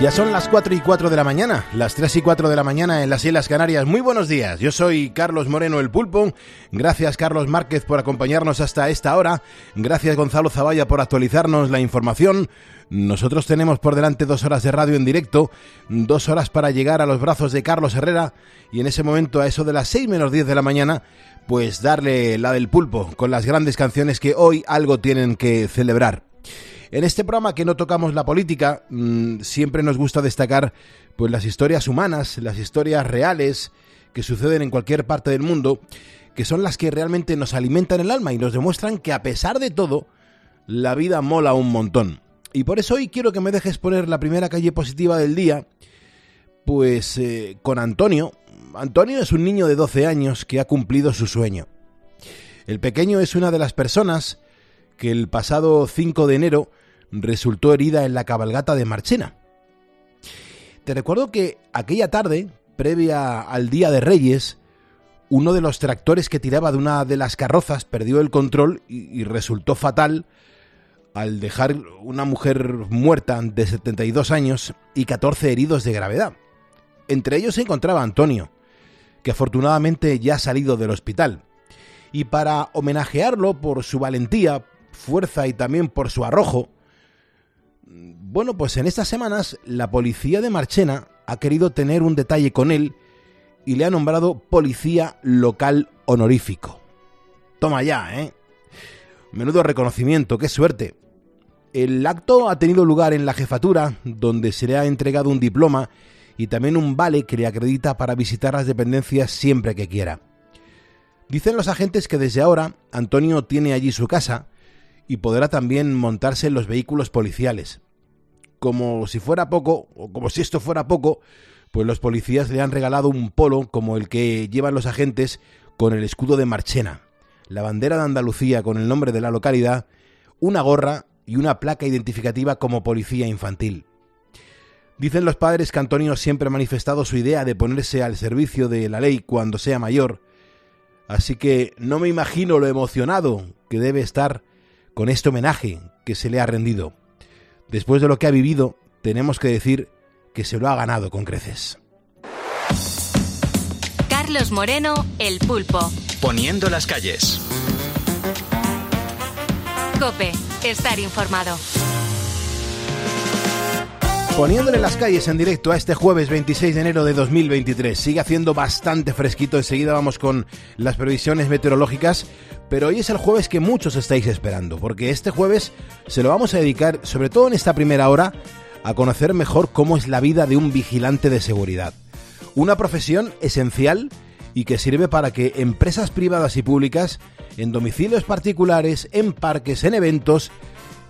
Ya son las 4 y 4 de la mañana, las 3 y 4 de la mañana en las Islas Canarias. Muy buenos días, yo soy Carlos Moreno el Pulpo. Gracias Carlos Márquez por acompañarnos hasta esta hora. Gracias Gonzalo Zavalla por actualizarnos la información. Nosotros tenemos por delante dos horas de radio en directo, dos horas para llegar a los brazos de Carlos Herrera y en ese momento a eso de las 6 menos 10 de la mañana, pues darle la del pulpo con las grandes canciones que hoy algo tienen que celebrar. En este programa que no tocamos la política, mmm, siempre nos gusta destacar pues las historias humanas, las historias reales que suceden en cualquier parte del mundo, que son las que realmente nos alimentan el alma y nos demuestran que a pesar de todo, la vida mola un montón. Y por eso hoy quiero que me dejes poner la primera calle positiva del día, pues eh, con Antonio. Antonio es un niño de 12 años que ha cumplido su sueño. El pequeño es una de las personas que el pasado 5 de enero resultó herida en la cabalgata de Marchena. Te recuerdo que aquella tarde, previa al Día de Reyes, uno de los tractores que tiraba de una de las carrozas perdió el control y, resultó fatal al dejar una mujer muerta de 72 años y 14 heridos de gravedad. Entre ellos se encontraba Antonio, que afortunadamente ya ha salido del hospital. Y para homenajearlo por su valentía, fuerza y también por su arrojo, bueno, pues en estas semanas la policía de Marchena ha querido tener un detalle con él y le ha nombrado policía local honorífico. Toma ya, ¿eh? Menudo reconocimiento, qué suerte. El acto ha tenido lugar en la jefatura, donde se le ha entregado un diploma y también un vale que le acredita para visitar las dependencias siempre que quiera. Dicen los agentes que desde ahora Antonio tiene allí su casa y podrá también montarse en los vehículos policiales. Como si fuera poco, o como si esto fuera poco, pues los policías le han regalado un polo como el que llevan los agentes con el escudo de Marchena, la bandera de Andalucía con el nombre de la localidad, una gorra y una placa identificativa como policía infantil. Dicen los padres que Antonio siempre ha manifestado su idea de ponerse al servicio de la ley cuando sea mayor, así que no me imagino lo emocionado que debe estar con este homenaje que se le ha rendido. Después de lo que ha vivido, tenemos que decir que se lo ha ganado con creces. Carlos Moreno, El Pulpo. Poniendo las calles. Cope, estar informado. Poniéndole las calles en directo a este jueves 26 de enero de 2023. Sigue haciendo bastante fresquito. Enseguida vamos con las previsiones meteorológicas. Pero hoy es el jueves que muchos estáis esperando. Porque este jueves se lo vamos a dedicar, sobre todo en esta primera hora, a conocer mejor cómo es la vida de un vigilante de seguridad. Una profesión esencial y que sirve para que empresas privadas y públicas, en domicilios particulares, en parques, en eventos,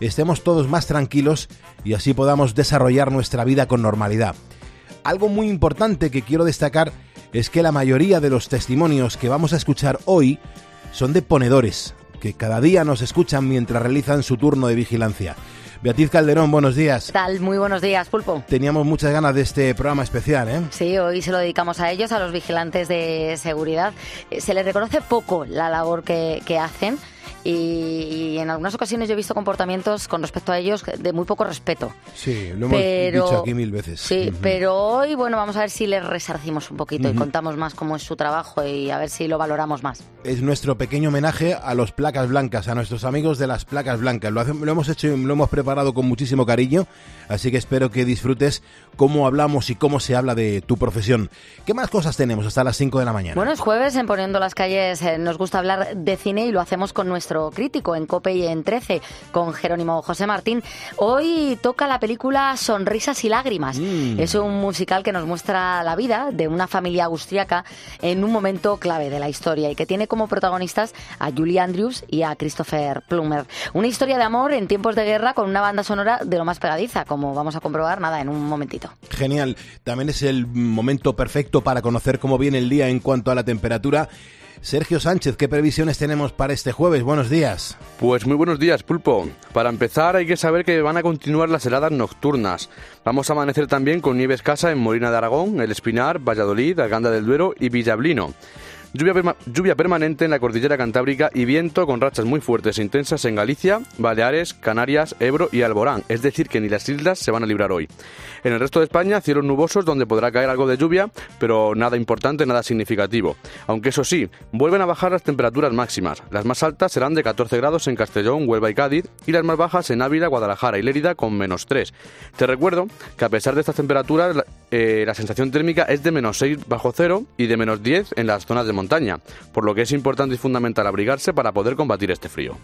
estemos todos más tranquilos y así podamos desarrollar nuestra vida con normalidad. Algo muy importante que quiero destacar es que la mayoría de los testimonios que vamos a escuchar hoy son de ponedores, que cada día nos escuchan mientras realizan su turno de vigilancia. Beatriz Calderón, buenos días. ¿Qué tal? Muy buenos días, Pulpo. Teníamos muchas ganas de este programa especial, ¿eh? Sí, hoy se lo dedicamos a ellos, a los vigilantes de seguridad. Se les reconoce poco la labor que, que hacen. Y, y, en algunas ocasiones yo he visto comportamientos con respecto a ellos de muy poco respeto. Sí, lo hemos pero, dicho aquí mil veces. Sí, uh -huh. pero hoy, bueno, vamos a ver si les resarcimos un poquito uh -huh. y contamos más cómo es su trabajo y a ver si lo valoramos más. Es nuestro pequeño homenaje a los placas blancas, a nuestros amigos de las placas blancas. Lo, hace, lo hemos hecho lo hemos preparado con muchísimo cariño, así que espero que disfrutes cómo hablamos y cómo se habla de tu profesión. ¿Qué más cosas tenemos hasta las 5 de la mañana? Bueno, es jueves en Poniendo las Calles. Eh, nos gusta hablar de cine y lo hacemos con nuestro crítico en COPE y en 13 con Jerónimo José Martín. Hoy toca la película Sonrisas y Lágrimas. Mm. Es un musical que nos muestra la vida de una familia austriaca en un momento clave de la historia y que tiene como protagonistas a Julie Andrews y a Christopher Plummer. Una historia de amor en tiempos de guerra con una banda sonora de lo más pegadiza, como vamos a comprobar nada en un momentito. Genial. También es el momento perfecto para conocer cómo viene el día en cuanto a la temperatura. Sergio Sánchez, ¿qué previsiones tenemos para este jueves? Buenos días. Pues muy buenos días, Pulpo. Para empezar hay que saber que van a continuar las heladas nocturnas. Vamos a amanecer también con nieve escasa en Molina de Aragón, El Espinar, Valladolid, Arganda del Duero y Villablino. Lluvia, lluvia permanente en la cordillera cantábrica y viento con rachas muy fuertes e intensas en Galicia, Baleares, Canarias, Ebro y Alborán, es decir, que ni las islas se van a librar hoy. En el resto de España, cielos nubosos donde podrá caer algo de lluvia, pero nada importante, nada significativo. Aunque eso sí, vuelven a bajar las temperaturas máximas. Las más altas serán de 14 grados en Castellón, Huelva y Cádiz, y las más bajas en Ávila, Guadalajara y Lérida con menos 3. Te recuerdo que a pesar de estas temperaturas, eh, la sensación térmica es de menos 6 bajo cero y de menos 10 en las zonas de montaña, por lo que es importante y fundamental abrigarse para poder combatir este frío.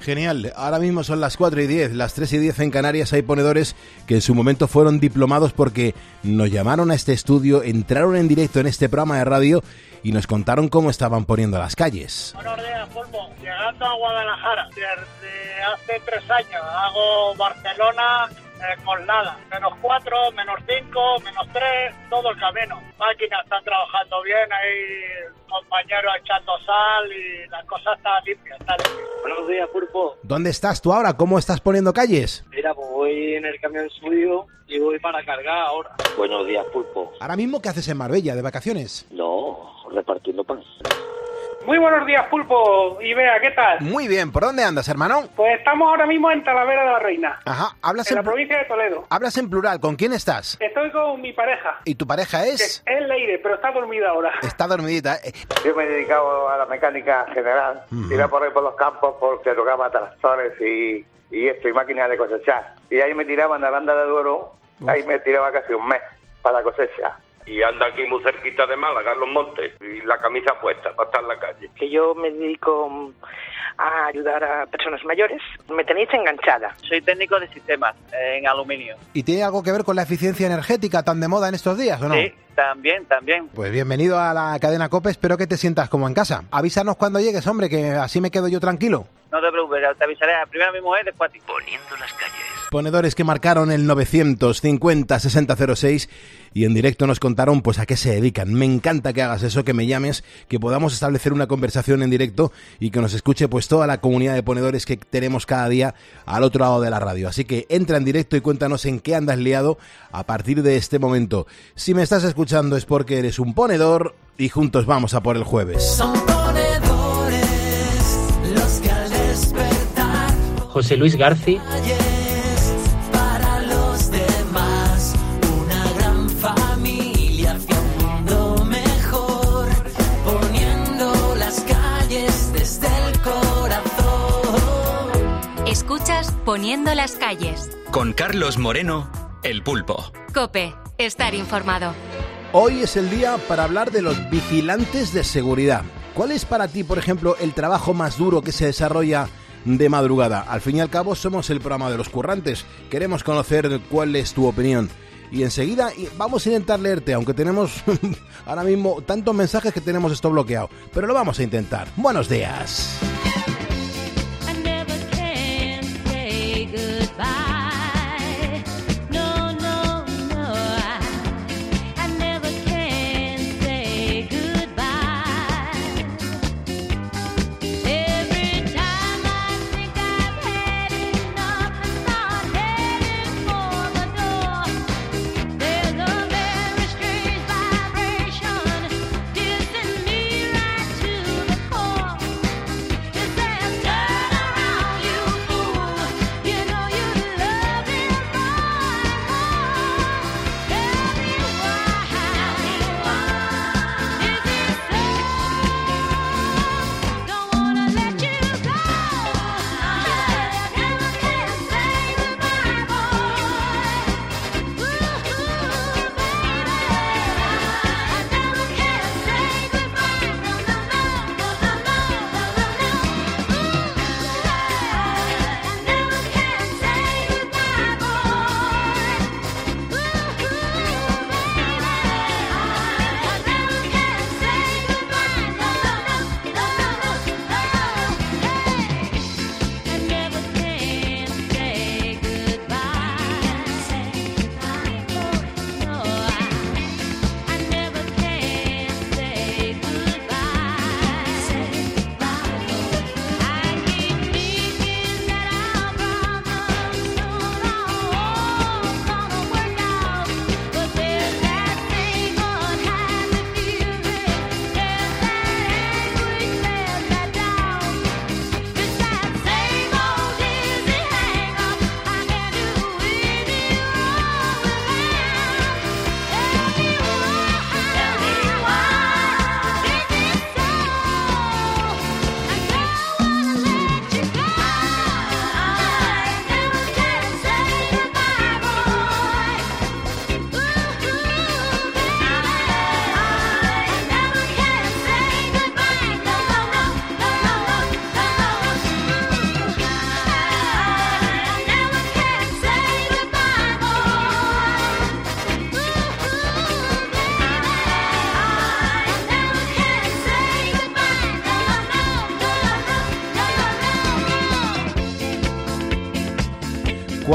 Genial. Ahora mismo son las 4 y 10, las 3 y 10 en Canarias. Hay ponedores que en su momento fueron diplomados porque nos llamaron a este estudio, entraron en directo en este programa de radio y nos contaron cómo estaban poniendo las calles. Buenos días, Pulpo. Llegando a Guadalajara, desde hace tres años hago Barcelona con nada. Menos cuatro, menos cinco, menos tres, todo el camino. Máquinas están trabajando bien, hay compañeros echando sal y la cosa está limpia, está limpia. Buenos días, Pulpo. ¿Dónde estás tú ahora? ¿Cómo estás poniendo calles? Mira, pues voy en el camión suyo y voy para cargar ahora. Buenos días, Pulpo. ¿Ahora mismo qué haces en Marbella, de vacaciones? No, repartiendo pan. Muy buenos días, Pulpo. Y vea, ¿qué tal? Muy bien, ¿por dónde andas, hermano? Pues estamos ahora mismo en Talavera de la Reina, Ajá, hablas en en, la provincia de Toledo. hablas en plural, ¿con quién estás? Estoy con mi pareja, ¿Y tu pareja que es? es Leire, pero está dormida ahora. Está dormidita. eh. Yo me he dedicado a la mecánica general, iba por ahí por los campos porque tocaba tractores y, y esto, y máquinas de cosechar. Y ahí me tiraba en la banda de Duero, ahí me tiraba casi un mes para la cosecha. Y anda aquí muy cerquita de Málaga, en los montes, y la camisa puesta para estar en la calle. que yo me dedico a ayudar a personas mayores. Me tenéis enganchada. Soy técnico de sistemas eh, en aluminio. ¿Y tiene algo que ver con la eficiencia energética tan de moda en estos días o no? Sí, también, también. Pues bienvenido a la cadena COPE, espero que te sientas como en casa. Avísanos cuando llegues, hombre, que así me quedo yo tranquilo. No te preocupes, te avisaré primero a mi mujer, después a ti. Poniendo las calles. Ponedores que marcaron el 950-6006 y en directo nos contaron pues a qué se dedican. Me encanta que hagas eso, que me llames, que podamos establecer una conversación en directo y que nos escuche pues toda la comunidad de ponedores que tenemos cada día al otro lado de la radio. Así que entra en directo y cuéntanos en qué andas liado a partir de este momento. Si me estás escuchando es porque eres un ponedor y juntos vamos a por el jueves. José Luis Garci. Poniendo las calles. Con Carlos Moreno, El Pulpo. Cope, estar informado. Hoy es el día para hablar de los vigilantes de seguridad. ¿Cuál es para ti, por ejemplo, el trabajo más duro que se desarrolla de madrugada? Al fin y al cabo somos el programa de los currantes. Queremos conocer cuál es tu opinión. Y enseguida vamos a intentar leerte, aunque tenemos ahora mismo tantos mensajes que tenemos esto bloqueado. Pero lo vamos a intentar. Buenos días. Goodbye.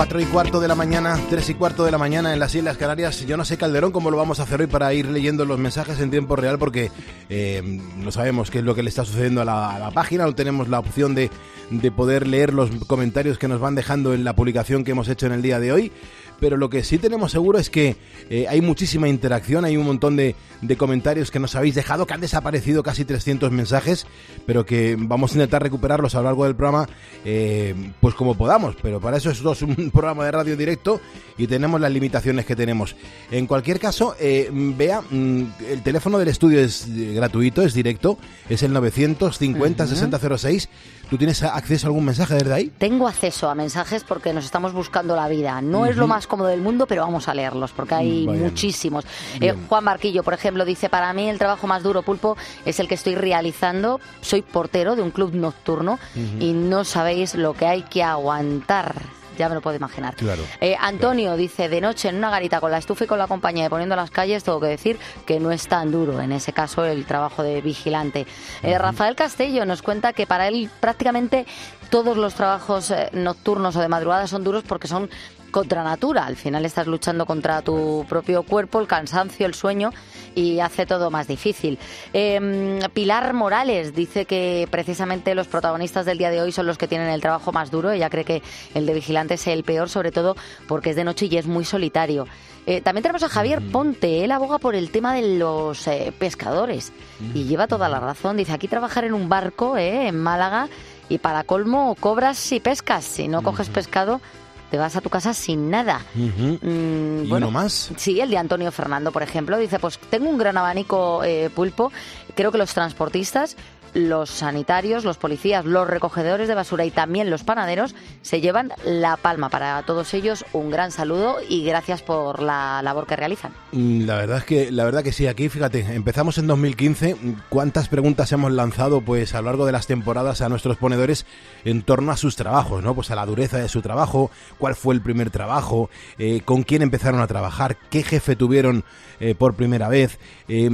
4 y cuarto de la mañana, 3 y cuarto de la mañana en las Islas Canarias. Yo no sé, Calderón, cómo lo vamos a hacer hoy para ir leyendo los mensajes en tiempo real, porque eh, no sabemos qué es lo que le está sucediendo a la, a la página, no tenemos la opción de, de poder leer los comentarios que nos van dejando en la publicación que hemos hecho en el día de hoy. Pero lo que sí tenemos seguro es que eh, hay muchísima interacción, hay un montón de, de comentarios que nos habéis dejado, que han desaparecido casi 300 mensajes, pero que vamos a intentar recuperarlos a lo largo del programa, eh, pues como podamos. Pero para eso esto es un programa de radio directo y tenemos las limitaciones que tenemos. En cualquier caso, eh, vea, mm, el teléfono del estudio es gratuito, es directo, es el 950 6006. ¿Tú tienes acceso a algún mensaje desde ahí? Tengo acceso a mensajes porque nos estamos buscando la vida. No es lo más cómodo del mundo, pero vamos a leerlos porque hay muchísimos. Eh. Juan Marquillo, por ejemplo, dice, para mí el trabajo más duro, Pulpo, es el que estoy realizando. Soy portero de un club nocturno y no sabéis lo que hay que aguantar. Ya me lo puedo imaginar. Claro. Eh, Antonio dice, de noche en una garita con la estufa y con la compañía de poniendo las calles, tengo que decir que no es tan duro, en ese caso, el trabajo de vigilante. Eh, Rafael Castello nos cuenta que para él prácticamente todos los trabajos eh, nocturnos o de madrugada son duros porque son contra natura. Al final estás luchando contra tu propio cuerpo, el cansancio, el sueño y hace todo más difícil. Eh, Pilar Morales dice que precisamente los protagonistas del día de hoy son los que tienen el trabajo más duro. Ella cree que el de vigilante es el peor, sobre todo porque es de noche y es muy solitario. Eh, también tenemos a Javier Ponte. Él aboga por el tema de los eh, pescadores y lleva toda la razón. Dice, aquí trabajar en un barco eh, en Málaga y para colmo cobras si pescas. Si no coges pescado, te vas a tu casa sin nada. Mm, ¿Y bueno, uno más? Sí, el de Antonio Fernando, por ejemplo, dice, pues tengo un gran abanico eh, pulpo, creo que los transportistas, los sanitarios, los policías, los recogedores de basura y también los panaderos se llevan la palma. Para todos ellos un gran saludo y gracias por la labor que realizan. Mm, La verdad es que la verdad que sí, aquí fíjate, empezamos en 2015, cuántas preguntas hemos lanzado pues a lo largo de las temporadas a nuestros ponedores en torno a sus trabajos, ¿no? Pues a la dureza de su trabajo, cuál fue el primer trabajo, eh, con quién empezaron a trabajar, qué jefe tuvieron eh, por primera vez, eh,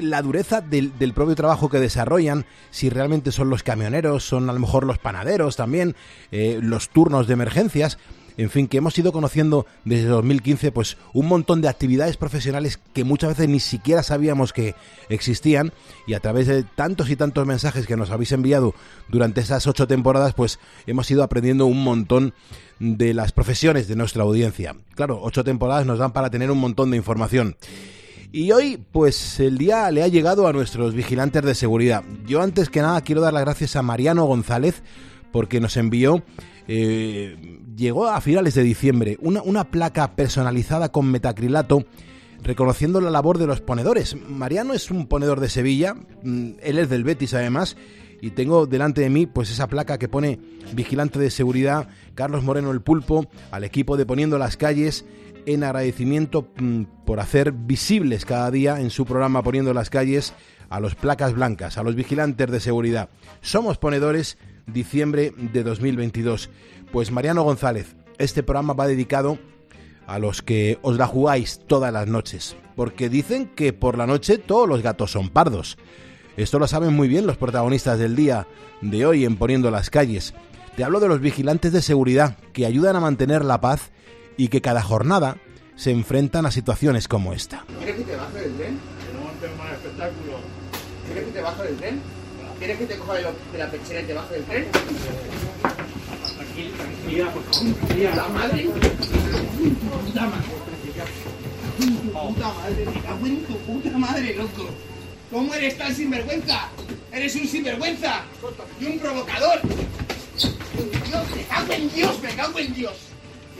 la dureza del, del propio trabajo que desarrollan, si realmente son los camioneros, son a lo mejor los panaderos también, eh, los turnos de emergencias. En fin, que hemos ido conociendo desde 2015 pues un montón de actividades profesionales que muchas veces ni siquiera sabíamos que existían y a través de tantos y tantos mensajes que nos habéis enviado durante esas ocho temporadas pues hemos ido aprendiendo un montón de las profesiones de nuestra audiencia. Claro, ocho temporadas nos dan para tener un montón de información. Y hoy, pues el día le ha llegado a nuestros vigilantes de seguridad. Yo antes que nada quiero dar las gracias a Mariano González porque nos envió, eh, llegó a finales de diciembre, una, una placa personalizada con metacrilato reconociendo la labor de los ponedores. Mariano es un ponedor de Sevilla, mm, él es del Betis además, y tengo delante de mí pues esa placa que pone vigilante de seguridad Carlos Moreno el Pulpo al equipo de Poniendo las calles en agradecimiento mm, por hacer visibles cada día en su programa Poniendo las calles a los placas blancas, a los vigilantes de seguridad. Somos ponedores diciembre de 2022. Pues Mariano González, este programa va dedicado a los que os la jugáis todas las noches, porque dicen que por la noche todos los gatos son pardos. Esto lo saben muy bien los protagonistas del día de hoy en Poniendo las calles. Te hablo de los vigilantes de seguridad que ayudan a mantener la paz y que cada jornada se enfrentan a situaciones como esta. ¿Quieres que te baje del tren? Que no montes más espectáculo. ¿Quieres que te baje del tren? ¿Quieres que te coja de, lo- de la pechera y te baje del tren? Tranquilidad, por favor. Puta madre. Puta madre. Puta madre, me cago en tu puta madre, loco. ¿Cómo eres tan sinvergüenza? Eres un sinvergüenza y un provocador. Dios, me cago en Dios, me cago en Dios.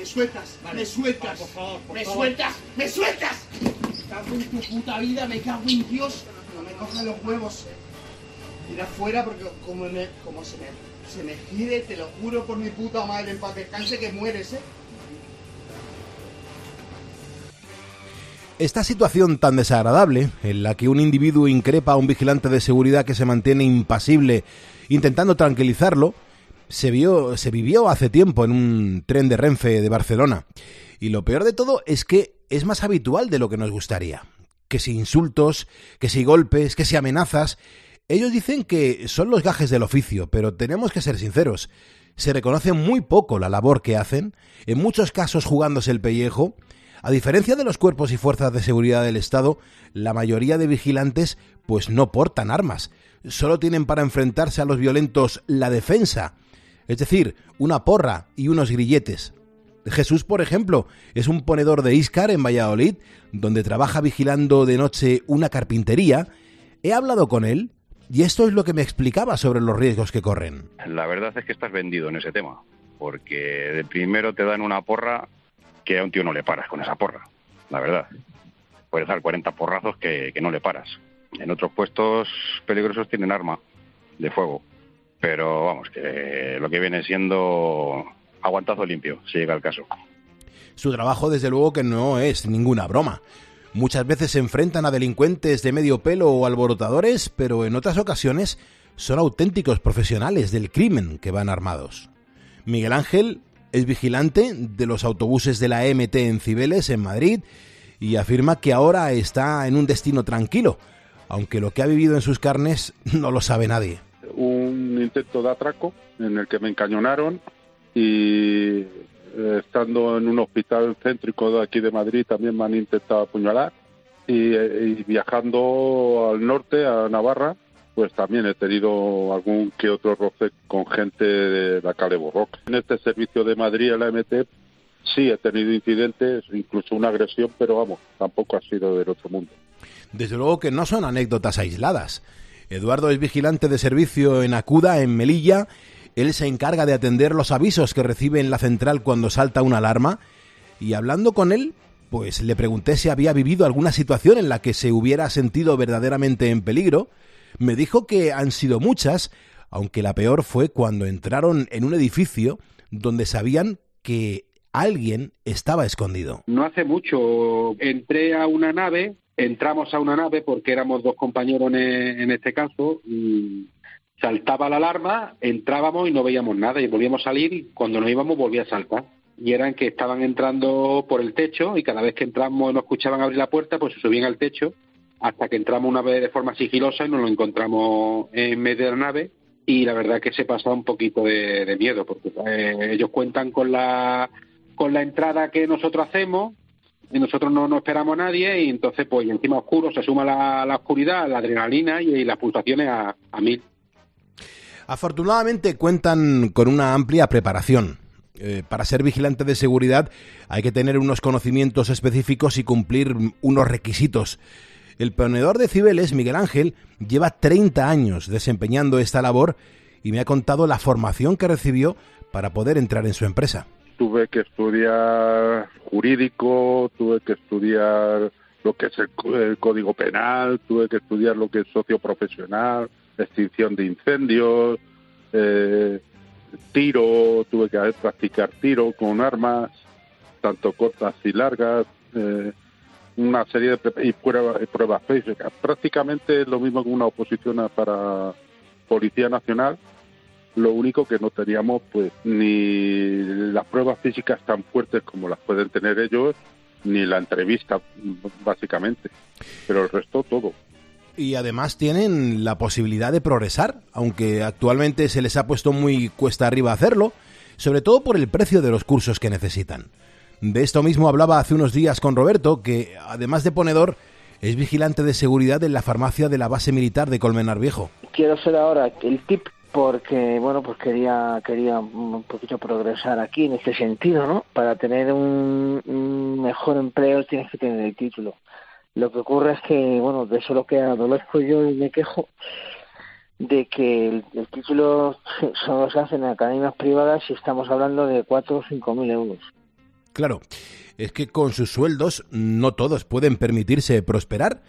Me sueltas, me sueltas, por favor, me favor. sueltas, me sueltas. Me cago en tu puta vida, me cago en Dios. No me cojan los huevos. Ir afuera porque como, me, como se, me, se me gire, te lo juro por mi puta madre, en paz descanse que mueres, eh. Esta situación tan desagradable, en la que un individuo increpa a un vigilante de seguridad que se mantiene impasible intentando tranquilizarlo, se, vio, se vivió hace tiempo en un tren de Renfe de Barcelona. Y lo peor de todo es que es más habitual de lo que nos gustaría. Que si insultos, que si golpes, que si amenazas. Ellos dicen que son los gajes del oficio, pero tenemos que ser sinceros. se reconoce muy poco la labor que hacen, en muchos casos jugándose el pellejo. A diferencia de los cuerpos y fuerzas de seguridad del Estado, la mayoría de vigilantes pues no portan armas, solo tienen para enfrentarse a los violentos la defensa, es decir, una porra y unos grilletes. Jesús, por ejemplo, es un ponedor de Íscar en Valladolid, donde trabaja vigilando de noche una carpintería. He hablado con él y esto es lo que me explicaba sobre los riesgos que corren. La verdad es que estás vendido en ese tema, porque de primero te dan una porra que a un tío no le paras con esa porra, la verdad. Puedes dar 40 porrazos que, que no le paras. En otros puestos peligrosos tienen arma de fuego, pero vamos, que lo que viene siendo aguantazo limpio, si llega el caso. Su trabajo, desde luego, que no es ninguna broma. Muchas veces se enfrentan a delincuentes de medio pelo o alborotadores, pero en otras ocasiones son auténticos profesionales del crimen que van armados. Miguel Ángel es vigilante de los autobuses de la MT en Cibeles, en Madrid, y afirma que ahora está en un destino tranquilo, aunque lo que ha vivido en sus carnes no lo sabe nadie. Un intento de atraco en el que me encañonaron y eh, estando en un hospital céntrico de aquí de Madrid también me han intentado apuñalar y, eh, y viajando al norte, a Navarra, pues también he tenido algún que otro roce con gente de la calle Borroca. En este servicio de Madrid, en la MT, sí he tenido incidentes, incluso una agresión, pero vamos, tampoco ha sido del otro mundo. Desde luego que no son anécdotas aisladas. Eduardo es vigilante de servicio en Acuda, en Melilla. Él se encarga de atender los avisos que recibe en la central cuando salta una alarma. Y hablando con él, pues le pregunté si había vivido alguna situación en la que se hubiera sentido verdaderamente en peligro. Me dijo que han sido muchas, aunque la peor fue cuando entraron en un edificio donde sabían que alguien estaba escondido. No hace mucho entré a una nave, entramos a una nave porque éramos dos compañeros en, en este caso, y saltaba la alarma, entrábamos y no veíamos nada y volvíamos a salir y cuando nos íbamos volvía a saltar. Y eran que estaban entrando por el techo y cada vez que entramos no escuchaban abrir la puerta, pues se subían al techo hasta que entramos una vez de forma sigilosa y nos lo encontramos en medio de la nave y la verdad que se pasaba un poquito de, miedo porque eh, ellos cuentan con la con la entrada que nosotros hacemos y nosotros no, no esperamos a nadie y entonces pues encima oscuro se suma la, la oscuridad, la adrenalina y, y las pulsaciones a, a mil. Afortunadamente cuentan con una amplia preparación. Eh, para ser vigilante de seguridad hay que tener unos conocimientos específicos y cumplir unos requisitos. El ponedor de Cibeles, Miguel Ángel, lleva 30 años desempeñando esta labor y me ha contado la formación que recibió para poder entrar en su empresa. Tuve que estudiar jurídico, tuve que estudiar lo que es el, código penal, tuve que estudiar lo que es socio profesional, extinción de incendios, eh, tiro, tuve que practicar tiro con armas, tanto cortas y largas, eh, una serie de y pruebas, pruebas físicas. Prácticamente lo mismo que una oposición para Policía Nacional, lo único que no teníamos pues ni las pruebas físicas tan fuertes como las pueden tener ellos, ni la entrevista, básicamente. Pero el resto todo. Y además tienen la posibilidad de progresar, aunque actualmente se les ha puesto muy cuesta arriba hacerlo, sobre todo por el precio de los cursos que necesitan. De esto mismo hablaba hace unos días con Roberto, que además de ponedor, es vigilante de seguridad en la farmacia de la base militar de Colmenar Viejo. quiero ser ahora el tip porque bueno pues quería quería un poquito progresar aquí en este sentido no para tener un, mejor empleo tienes que tener el título. Lo que ocurre es que bueno de eso lo que adolezco yo y me quejo de que el, el título solo se hace en academias privadas y estamos hablando de cuatro o cinco mil euros. Claro, es que con sus sueldos no todos pueden permitirse prosperar.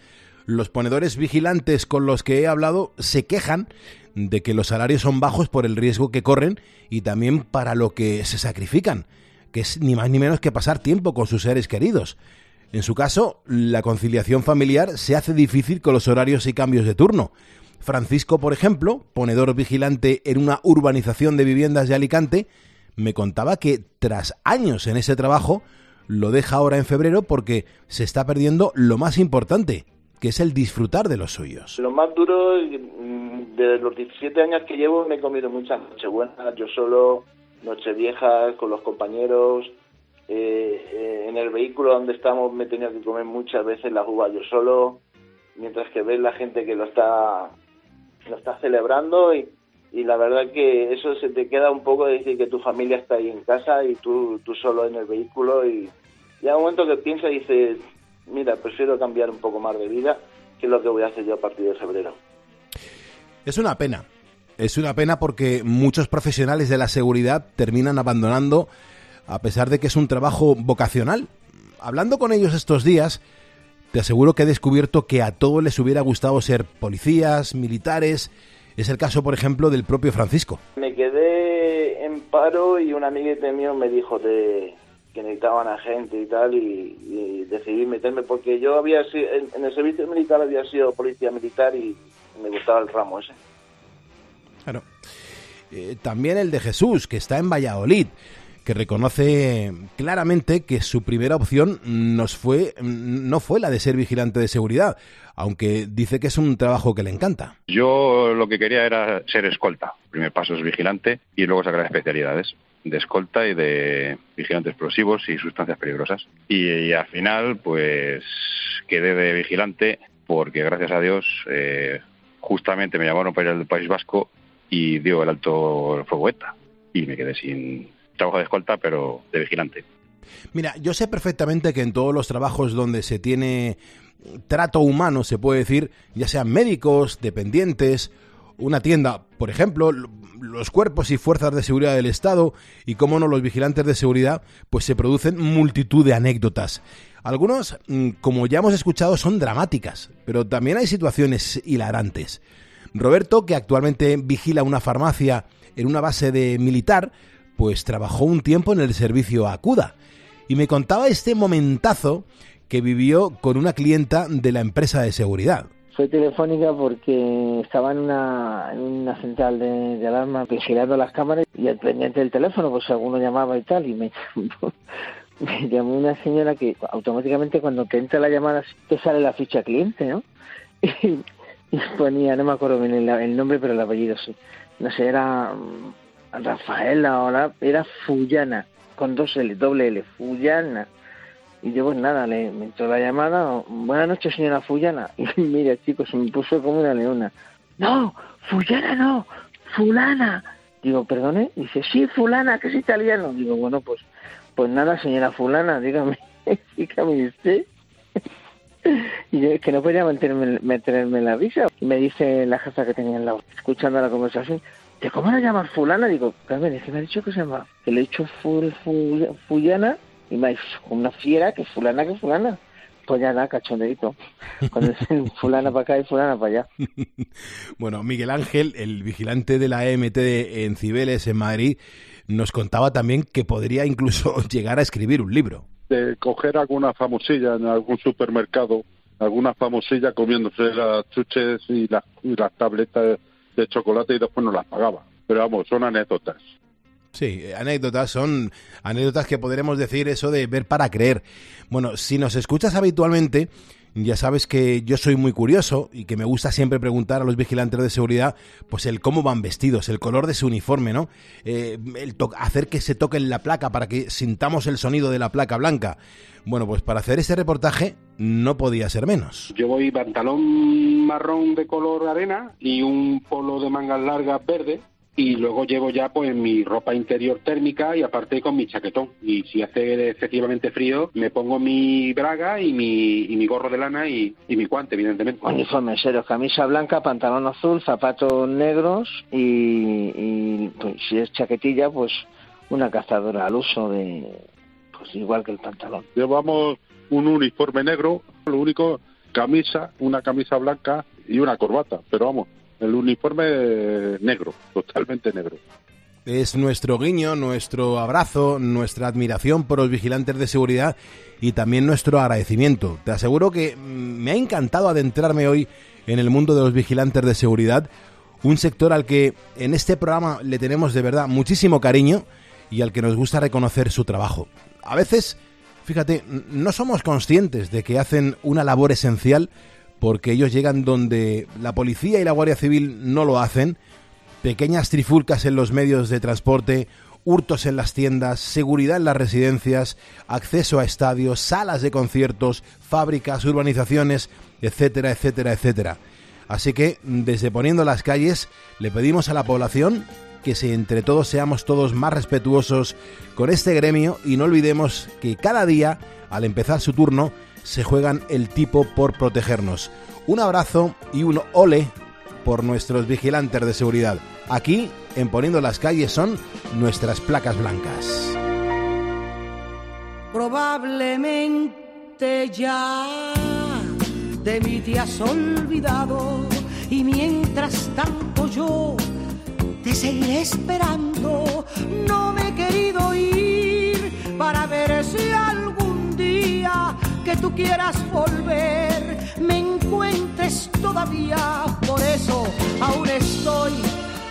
Los ponedores vigilantes con los que he hablado se quejan de que los salarios son bajos por el riesgo que corren y también para lo que se sacrifican, que es ni más ni menos que pasar tiempo con sus seres queridos. En su caso, la conciliación familiar se hace difícil con los horarios y cambios de turno. Francisco, por ejemplo, ponedor vigilante en una urbanización de viviendas de Alicante, me contaba que tras años en ese trabajo, lo deja ahora en febrero porque se está perdiendo lo más importante, que es el disfrutar de los suyos. Lo más duro, mm, de los 17 años que llevo, me he comido muchas nochebuenas, yo solo, nocheviejas con los compañeros. eh, eh, en el vehículo donde estamos me he tenido que comer muchas veces las uvas yo solo, mientras que ves la gente que lo está, lo está celebrando y, y la verdad que eso se te queda un poco de decir que tu familia está ahí en casa y tú, tú solo en el vehículo y ya un momento que piensas y dices, mira, prefiero cambiar un poco más de vida, que es lo que voy a hacer yo a partir de febrero. Es una pena. Es una pena porque muchos profesionales de la seguridad terminan abandonando a pesar de que es un trabajo vocacional. Hablando con ellos estos días, te aseguro que he descubierto que a todos les hubiera gustado ser policías, militares. Es el caso, por ejemplo, del propio Francisco. Me quedé en paro y un amiguete mío me dijo de que necesitaban a gente y tal y, y decidí meterme porque yo había sido, en, en el servicio militar había sido policía militar y me gustaba el ramo ese. Claro. Eh, también el de Jesús, que está en Valladolid, que reconoce claramente que su primera opción nos fue, no fue la de ser vigilante de seguridad, aunque dice que es un trabajo que le encanta. Yo lo que quería era ser escolta. El primer paso es vigilante y luego sacar especialidades de escolta y de vigilantes explosivos y sustancias peligrosas. Y, al final, pues quedé de vigilante porque, gracias a Dios, eh, justamente me llamaron para ir al País Vasco y dio el alto fuego ETA. Y me quedé sin trabajo de escolta, pero de vigilante. Mira, yo sé perfectamente que en todos los trabajos donde se tiene trato humano, se puede decir, ya sean médicos, dependientes, una tienda, por ejemplo, los cuerpos y fuerzas de seguridad del Estado y, como no, los vigilantes de seguridad, pues se producen multitud de anécdotas. Algunos, mm, como ya hemos escuchado, son dramáticas, pero también hay situaciones hilarantes. Roberto, que actualmente vigila una farmacia en una base militar, pues trabajó un tiempo en el servicio Acuda y me contaba este momentazo que vivió con una clienta de la empresa de seguridad. Telefónica porque estaba en una, en una central de, de alarma vigilando las cámaras y al pendiente del teléfono, pues alguno llamaba y tal, y me, llamó una señora que automáticamente cuando te entra la llamada te sale la ficha cliente, ¿no? Y, y ponía, no me acuerdo bien el, el nombre, pero el apellido sí. No sé, era mm, Rafaela la- era Fullana, con dos L, doble L, Fullana. Y yo pues nada, le, me entró la llamada, buenas noches señora Fullana. Y mira chicos, se me puso como una leona. No, Fullana no, fulana. Digo, perdone, dice, sí, fulana, que es italiano. Digo, bueno, pues, pues nada, señora fulana, dígame, dígame usted. Y yo es que no podía meterme, meterme la risa. Y me dice la jefa que tenía al lado, escuchando la conversación, ¿de cómo la llamas fulana? Digo, Carmen, es que me ha dicho que se llama, que le he dicho ful, ful- fullana, y una fiera, que fulana, que fulana. Pues ya nada, cachondeito. Cuando dicen fulana para acá y fulana para allá. Bueno, Miguel Ángel, el vigilante de la EMT de- en Cibeles, en Madrid, nos contaba también que podría incluso llegar a escribir un libro. de coger alguna famosilla en algún supermercado, alguna famosilla comiéndose las chuches y las, y las tabletas de chocolate y después no las pagaba. Pero vamos, son anécdotas. Sí, anécdotas son anécdotas que podremos decir eso de ver para creer. Bueno, si nos escuchas habitualmente, ya sabes que yo soy muy curioso y que me gusta siempre preguntar a los vigilantes de seguridad, pues el cómo van vestidos, el color de su uniforme, ¿no? Eh, el hacer que se toquen la placa para que sintamos el sonido de la placa blanca. Bueno, pues para hacer este reportaje no podía ser menos. Yo voy pantalón marrón de color arena y un polo de mangas largas verde y luego llevo ya pues mi ropa interior térmica y aparte con mi chaquetón y si hace excesivamente frío me pongo mi braga y mi, y mi gorro de lana y, y mi guante evidentemente. Uniforme serio, camisa blanca, pantalón azul, zapatos negros y, y, pues, si es chaquetilla, pues una cazadora al uso de, pues igual que el pantalón. Llevamos un uniforme negro, lo único, camisa, una camisa blanca y una corbata. Pero vamos, el uniforme negro, totalmente negro. Es nuestro guiño, nuestro abrazo, nuestra admiración por los vigilantes de seguridad y también nuestro agradecimiento. Te aseguro que mm, me ha encantado adentrarme hoy en el mundo de los vigilantes de seguridad, un sector al que en este programa le tenemos de verdad muchísimo cariño y al que nos gusta reconocer su trabajo. A veces, fíjate, no somos conscientes de que hacen una labor esencial porque ellos llegan donde la policía y la Guardia Civil no lo hacen. Pequeñas trifulcas en los medios de transporte, hurtos en las tiendas, seguridad en las residencias, acceso a estadios, salas de conciertos, fábricas, urbanizaciones, etcétera, etcétera, etcétera. Así que, desde poniendo las calles, le pedimos a la población que si entre todos seamos todos más respetuosos con este gremio y no olvidemos que cada día, al empezar su turno, se juegan el tipo por protegernos. Un abrazo y un ole por nuestros vigilantes de seguridad. Aquí, en Poniendo las calles, son nuestras placas blancas. Probablemente ya de mí te has olvidado y mientras tanto yo te seguiré esperando. No me he querido ir para ver si algún día tú quieras volver me encuentres todavía. Por eso aún estoy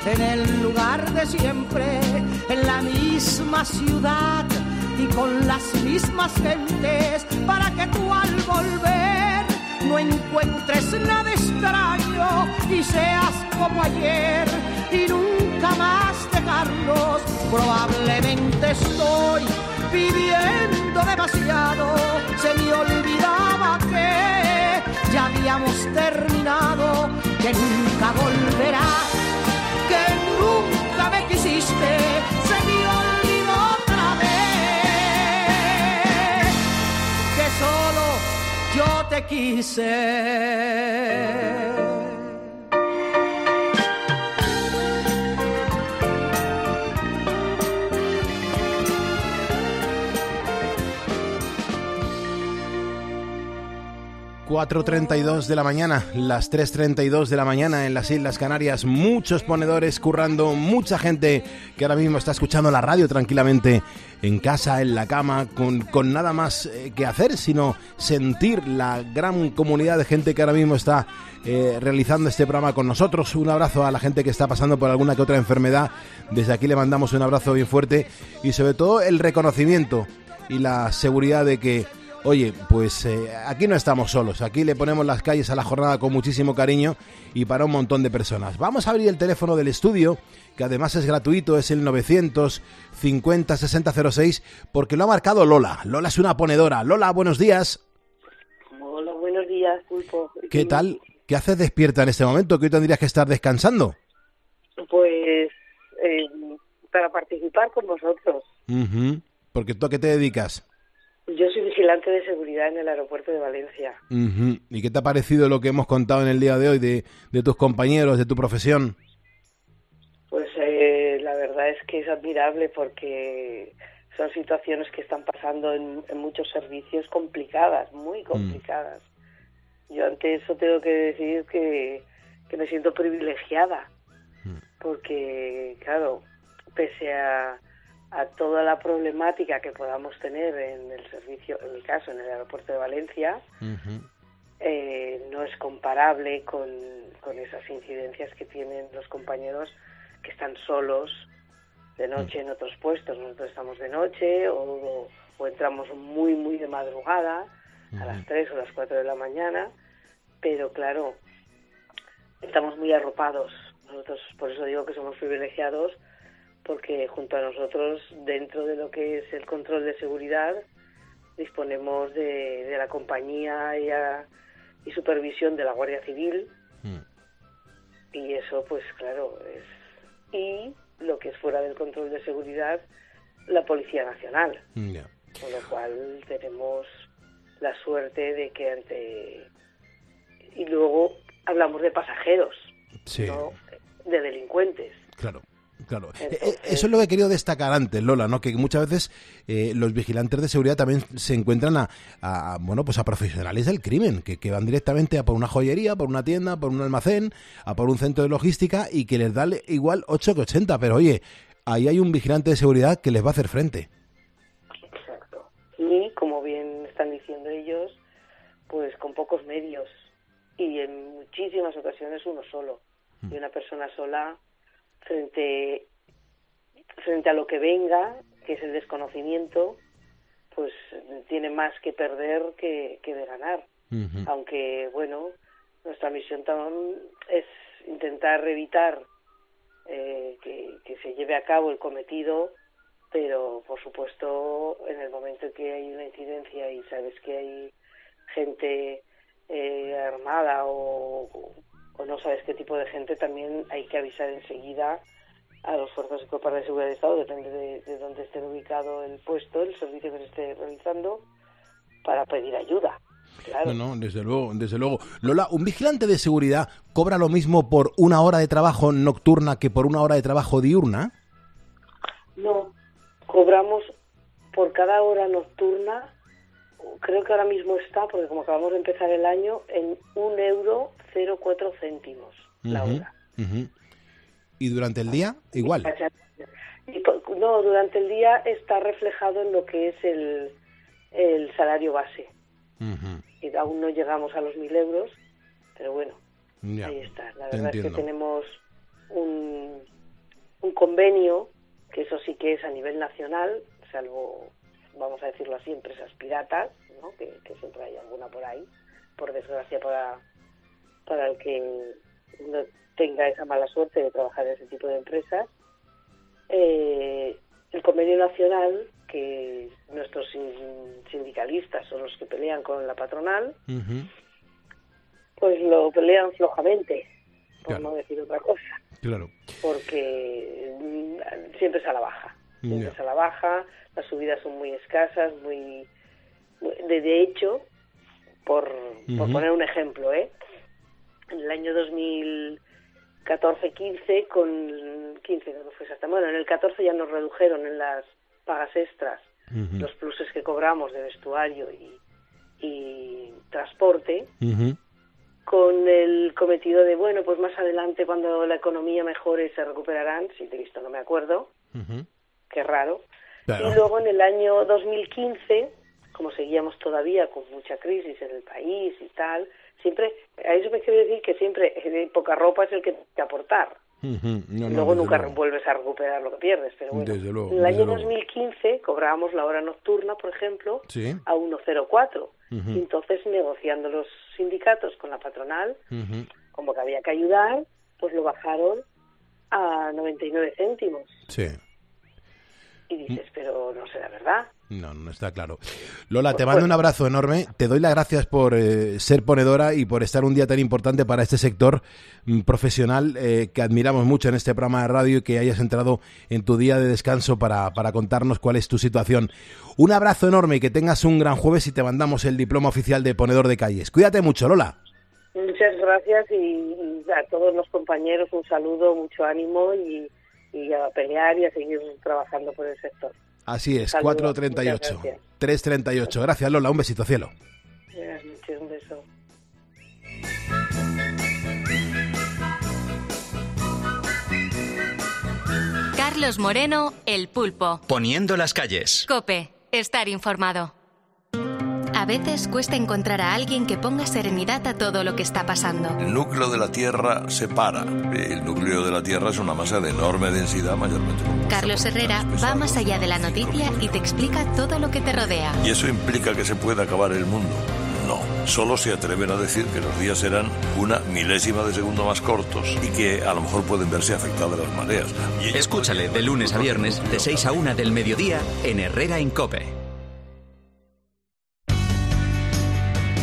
en el lugar de siempre, en la misma ciudad y con las mismas gentes para que tú al volver no encuentres nada extraño y seas como ayer y nunca más dejarnos. Probablemente estoy pidiendo demasiado, se me olvidaba que ya habíamos terminado, que nunca volverás, que nunca me quisiste, se me olvidó otra vez, que solo yo te quise. 4.32 de la mañana, las 3.32 de la mañana en las Islas Canarias, muchos ponedores currando, mucha gente que ahora mismo está escuchando la radio tranquilamente en casa, en la cama, con, con nada más eh, que hacer, sino sentir la gran comunidad de gente que ahora mismo está eh, realizando este programa con nosotros. Un abrazo a la gente que está pasando por alguna que otra enfermedad. Desde aquí le mandamos un abrazo bien fuerte y sobre todo el reconocimiento y la seguridad de que Oye, pues eh, aquí no estamos solos, aquí le ponemos las calles a la jornada con muchísimo cariño y para un montón de personas. Vamos a abrir el teléfono del estudio, que además es gratuito, es el 950 6006, porque lo ha marcado Lola. Lola es una ponedora. Lola, buenos días. Hola, buenos días, Pulpo. ¿Qué tal? ¿Qué haces despierta en este momento? Que hoy tendrías que estar descansando. Pues eh, para participar con vosotros. Ujú. Porque tú a qué te dedicas. Yo soy vigilante de seguridad en el aeropuerto de Valencia. ¿Y qué te ha parecido lo que hemos contado en el día de hoy de, de tus compañeros, de tu profesión? Pues eh, la verdad es que es admirable porque son situaciones que están pasando en, en muchos servicios complicadas, muy complicadas. Yo ante eso tengo que decir que, que me siento privilegiada porque, claro, pese a, a toda la problemática que podamos tener en el servicio, en mi caso, en el aeropuerto de Valencia, eh, no es comparable con, con esas incidencias que tienen los compañeros que están solos de noche en otros puestos. Nosotros estamos de noche o, o entramos muy, muy de madrugada, a las 3 o las 4 de la mañana, pero claro, estamos muy arropados. Nosotros, por eso digo que somos privilegiados, porque junto a nosotros, dentro de lo que es el control de seguridad, disponemos de, de la compañía y, a- y supervisión de la Guardia Civil. Y eso, pues claro, es. Y lo que es fuera del control de seguridad, la Policía Nacional. Con lo cual tenemos la suerte de que ante. Y luego hablamos de pasajeros, Sí, no de delincuentes. claro. Claro, Eh, eh, eso es lo que he querido destacar antes, Lola, ¿no? Que muchas veces eh, los vigilantes de seguridad también se encuentran a, a, bueno, pues a profesionales del crimen, que, que van directamente a por una joyería, por una tienda, por un almacén, a por un centro de logística y que les da igual 8 que 80, pero oye, ahí hay un vigilante de seguridad que les va a hacer frente. Exacto. Y como bien están diciendo ellos, pues con pocos medios y en muchísimas ocasiones uno solo. Y una persona sola frente frente a lo que venga, que es el desconocimiento, pues tiene más que perder que, que de ganar. Aunque, bueno, Nuestra misión es intentar evitar eh, que, que se lleve a cabo el cometido, pero por supuesto en el momento en que hay una incidencia y sabes que hay gente eh, armada o, o no sabes qué tipo de gente, también hay que avisar enseguida a los fuerzas y cuerpos de seguridad del Estado, depende de, de dónde esté ubicado el puesto, el servicio que se esté realizando, para pedir ayuda. Claro. No, no, desde luego, desde luego. Lola, ¿un vigilante de seguridad cobra lo mismo por una hora de trabajo nocturna que por una hora de trabajo diurna? No, cobramos por cada hora nocturna, creo que ahora mismo está, porque como acabamos de empezar el año, en un euro 0,4 céntimos la Ujú, hora. ¿Y durante el día? Igual. Y no, durante el día está reflejado en lo que es el, el salario base. Y aún no llegamos a los mil euros, pero bueno, ya. ahí está. La verdad es que tenemos un, un convenio, que eso sí que es a nivel nacional, salvo, vamos a decirlo así, empresas piratas, ¿no? que, que siempre hay alguna por ahí, por desgracia para, para el que no tenga esa mala suerte de trabajar en ese tipo de empresas. Eh, el convenio nacional, que nuestros sin- sindicalistas son los que pelean con la patronal, pues lo pelean flojamente, por Claro. no decir otra cosa, Claro. porque mm, siempre es a la baja. Siempre es a la baja, las subidas son muy escasas, muy... de, hecho, por, poner un ejemplo, ¿eh? En el año 2014-15, con 15 no fue exactamente, bueno, en el 14 ya nos redujeron en las pagas extras los pluses que cobramos de vestuario y, y transporte, con el cometido de, bueno, pues más adelante cuando la economía mejore se recuperarán, si te he visto no me acuerdo, ujú. qué raro. Claro. Y luego en el año 2015, como seguíamos todavía con mucha crisis en el país y tal, siempre, a eso me quiero decir que siempre eh, poca ropa es el que te aportar. No, no, luego nunca luego. vuelves a recuperar lo que pierdes, pero bueno. Desde luego, en el año desde luego. 2015 cobrábamos la hora nocturna, por ejemplo, Sí. a 1,04. Ujú. Y entonces negociando los sindicatos con la patronal, como que había que ayudar, pues lo bajaron a 99 céntimos. Sí. Y dices, pero no será verdad. No, no está claro. Lola, te mando un abrazo enorme. Te doy las gracias por eh, ser ponedora y por estar un día tan importante para este sector mm, profesional eh, que admiramos mucho en este programa de radio y que hayas entrado en tu día de descanso para, para contarnos cuál es tu situación. Un abrazo enorme y que tengas un gran jueves y te mandamos el diploma oficial de ponedor de calles. Cuídate mucho, Lola. Muchas gracias y, a todos los compañeros un saludo, mucho ánimo y, y a pelear y a seguir trabajando por el sector. Así es, Saludos, 4.38. muchas gracias. 3.38. Gracias, Lola. Un besito, cielo. Buenas noches, un beso. Carlos Moreno, El Pulpo. Poniendo las calles. Cope, estar informado. A veces cuesta encontrar a alguien que ponga serenidad a todo lo que está pasando. El núcleo de la Tierra se para. El núcleo de la Tierra es una masa de enorme densidad, mayormente compuesta Carlos Herrera va más allá de la noticia y te explica todo lo que te rodea. ¿Y eso implica que se puede acabar el mundo? No, solo se atreven a decir que los días serán una milésima de segundo más cortos y que a lo mejor pueden verse afectadas las mareas. Y Escúchale de lunes a viernes, de 6 a 1 del mediodía, en Herrera en Cope.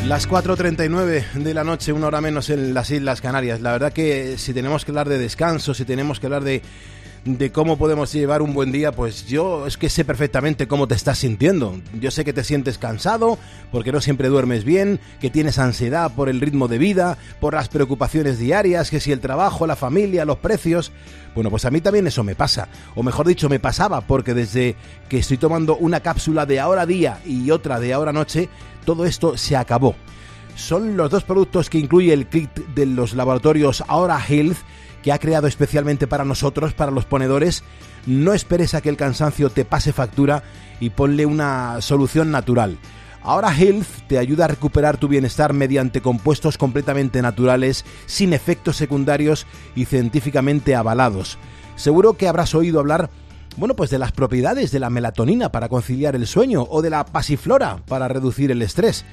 Las 4.39 de la noche, una hora menos en las Islas Canarias. La verdad que si tenemos que hablar de descanso, si tenemos que hablar de, de cómo podemos llevar un buen día, pues yo es que sé perfectamente cómo te estás sintiendo. Yo sé que te sientes cansado porque no siempre duermes bien, que tienes ansiedad por el ritmo de vida, por las preocupaciones diarias, que si el trabajo, la familia, los precios. Bueno, pues a mí también eso me pasa, o mejor dicho, me pasaba, porque desde que estoy tomando una cápsula de ahora día y otra de ahora noche, todo esto se acabó. Son los dos productos que incluye el kit de los laboratorios Ahora Health, que ha creado especialmente para nosotros, para los ponedores. No esperes a que el cansancio te pase factura y ponle una solución natural. Ahora Health te ayuda a recuperar tu bienestar mediante compuestos completamente naturales, sin efectos secundarios y científicamente avalados. Seguro que habrás oído hablar, bueno, pues de las propiedades de la melatonina para conciliar el sueño o de la pasiflora para reducir el estrés.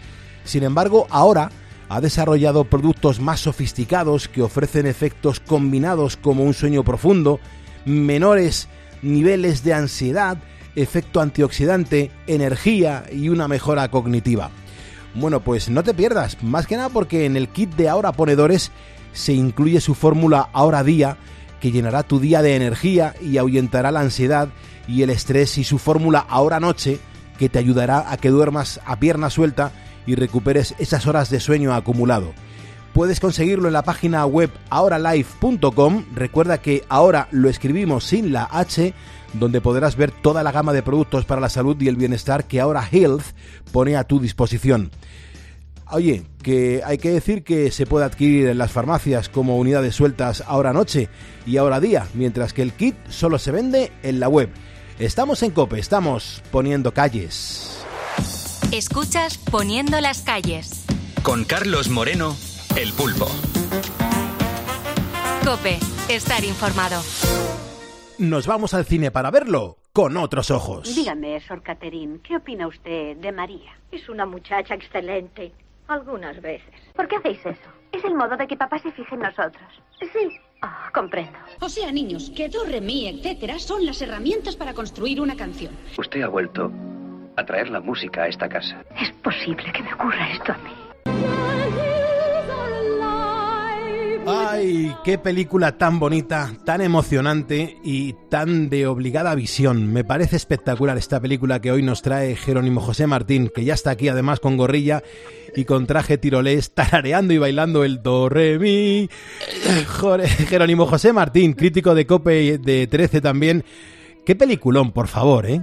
Sin embargo, ahora ha desarrollado productos más sofisticados que ofrecen efectos combinados como un sueño profundo, menores niveles de ansiedad, efecto antioxidante, energía y una mejora cognitiva. Bueno, pues no te pierdas, más que nada porque en el kit de Ahora Ponedores se incluye su fórmula Ahora Día, que llenará tu día de energía y ahuyentará la ansiedad y el estrés, y su fórmula Ahora Noche, que te ayudará a que duermas a pierna suelta y recuperes esas horas de sueño acumulado. Puedes conseguirlo en la página web ahoralife.com. Recuerda que ahora lo escribimos sin la H, donde podrás ver toda la gama de productos para la salud y el bienestar que ahora Health pone a tu disposición. Oye, que hay que decir que se puede adquirir en las farmacias como unidades sueltas ahora noche y ahora día, mientras que el kit solo se vende en la web. Estamos en Cope, estamos poniendo calles. Escuchas Poniendo las calles. Con Carlos Moreno, El Pulpo. Cope, estar informado. Nos vamos al cine para verlo con otros ojos. Dígame, Sor Caterín, ¿qué opina usted de María? Es una muchacha excelente. Algunas veces. ¿Por qué hacéis eso? Es el modo de que papá se fije en nosotros. Sí. Ah, comprendo. O sea, niños, que do, re, mi, etcétera, son las herramientas para construir una canción. Usted ha vuelto a traer la música a esta casa. Es posible que me ocurra esto a mí. ¡Ay, qué película tan bonita, tan emocionante y tan de obligada visión! Me parece espectacular esta película que hoy nos trae Jerónimo José Martín, que ya está aquí además con gorrilla y con traje tirolés, tarareando y bailando el do, re, mi. Jerónimo José Martín, crítico de Cope de 13 también. Qué peliculón, por favor, ¿eh?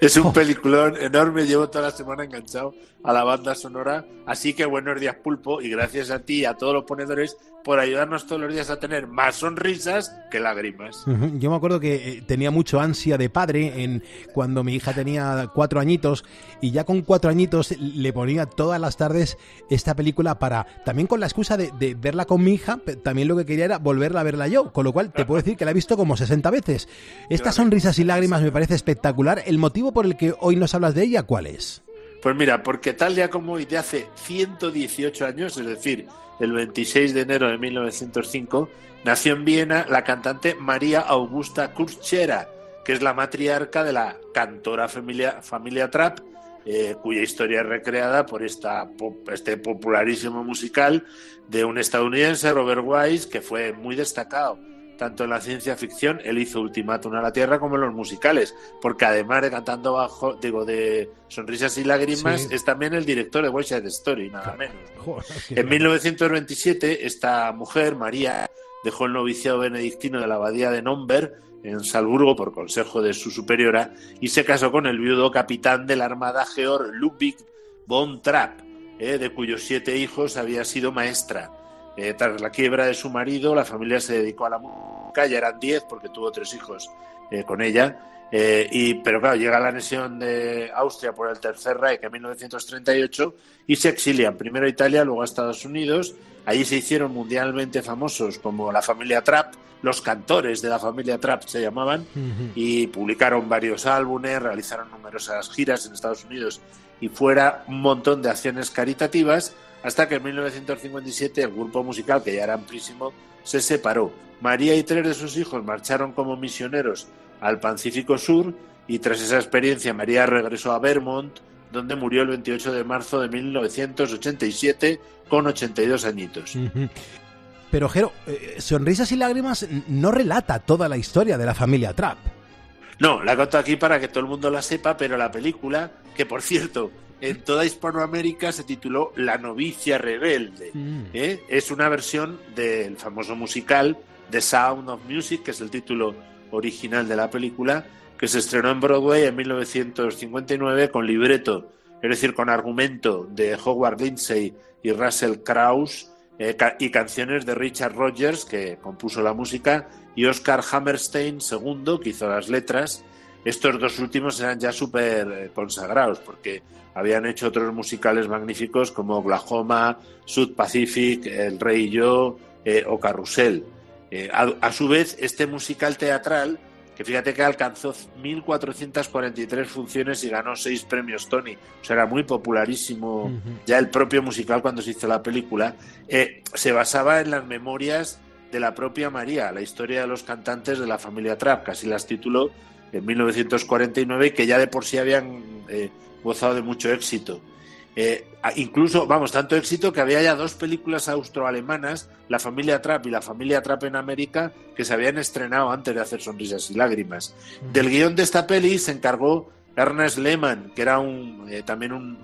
Es un peliculón enorme, llevo toda la semana enganchado a la banda sonora, así que buenos días Pulpo y gracias a ti y a todos los ponedores por ayudarnos todos los días a tener más sonrisas que lágrimas. Yo me acuerdo que eh, tenía mucho ansia de padre en cuando mi hija tenía cuatro añitos y ya con cuatro añitos le ponía todas las tardes esta película para también con la excusa de, de verla con mi hija, también lo que quería era volverla a verla yo, con lo cual te puedo decir que la he visto como 60 veces. Estas sonrisas y lágrimas me parece espectacular. El motivo por el que hoy nos hablas de ella, ¿cuál es? Pues mira, porque tal día como hoy de hace 118 años, es decir, el 26 de enero de 1905, nació en Viena la cantante María Augusta Kurchera, que es la matriarca de la cantora familia, familia Trapp, eh, cuya historia es recreada por esta, este popularísimo musical de un estadounidense, Robert Wise, que fue muy destacado tanto en la ciencia ficción, él hizo Ultimátum a la Tierra, como en los musicales, porque además de cantando bajo, digo, de Sonrisas y Lágrimas, Sí. es también el director de West Side Story, nada menos. En 1927, esta mujer, María, dejó el noviciado benedictino de la abadía de Nomber, en Salzburgo, por consejo de su superiora, y se casó con el viudo capitán de la Armada Georg Ludwig von Trapp, eh, de cuyos siete hijos había sido maestra. Eh, tras la quiebra de su marido, la familia se dedicó a la música, ya eran diez porque tuvo tres hijos eh, con ella. Eh, y, pero claro, llega la anexión de Austria por el Tercer Reich en 1938 y se exilian primero a Italia, luego a Estados Unidos. Allí se hicieron mundialmente famosos como la familia Trapp, los cantores de la familia Trapp se llamaban, y publicaron varios álbumes, realizaron numerosas giras en Estados Unidos y fuera un montón de acciones caritativas hasta que en 1957 el grupo musical, que ya era amplísimo, se separó. María y tres de sus hijos marcharon como misioneros al Pacífico Sur y tras esa experiencia María regresó a Vermont, donde murió el 28 de marzo de 1987 con 82 añitos. Pero, Jero, eh, Sonrisas y Lágrimas no relata toda la historia de la familia Trapp. No, la conto aquí para que todo el mundo la sepa, pero la película, que por cierto, en toda Hispanoamérica se tituló La novicia rebelde. ¿eh? Es una versión del famoso musical The Sound of Music, que es el título original de la película, que se estrenó en Broadway en 1959 con libreto, es decir, con argumento de Howard Lindsay y Russell Krauss, eh, y canciones de Richard Rogers, que compuso la música, y Oscar Hammerstein II, que hizo las letras. Estos dos últimos eran ya súper eh, consagrados, porque habían hecho otros musicales magníficos como Oklahoma, South Pacific, El Rey y Yo eh, o Carrusel. Eh, a, a su vez, este musical teatral que fíjate que alcanzó 1.443 funciones y ganó seis premios Tony. O sea, era muy popularísimo ya el propio musical cuando se hizo la película. Eh, se basaba en las memorias de la propia María, la historia de los cantantes de la familia Trapp, casi las tituló en 1949 y que ya de por sí habían eh, gozado de mucho éxito. Eh, incluso, vamos, tanto éxito que había ya dos películas austroalemanas, La familia Trapp y La familia Trapp en América, que se habían estrenado antes de hacer Sonrisas y Lágrimas. Del guion de esta peli se encargó Ernest Lehmann, que era un, eh, también un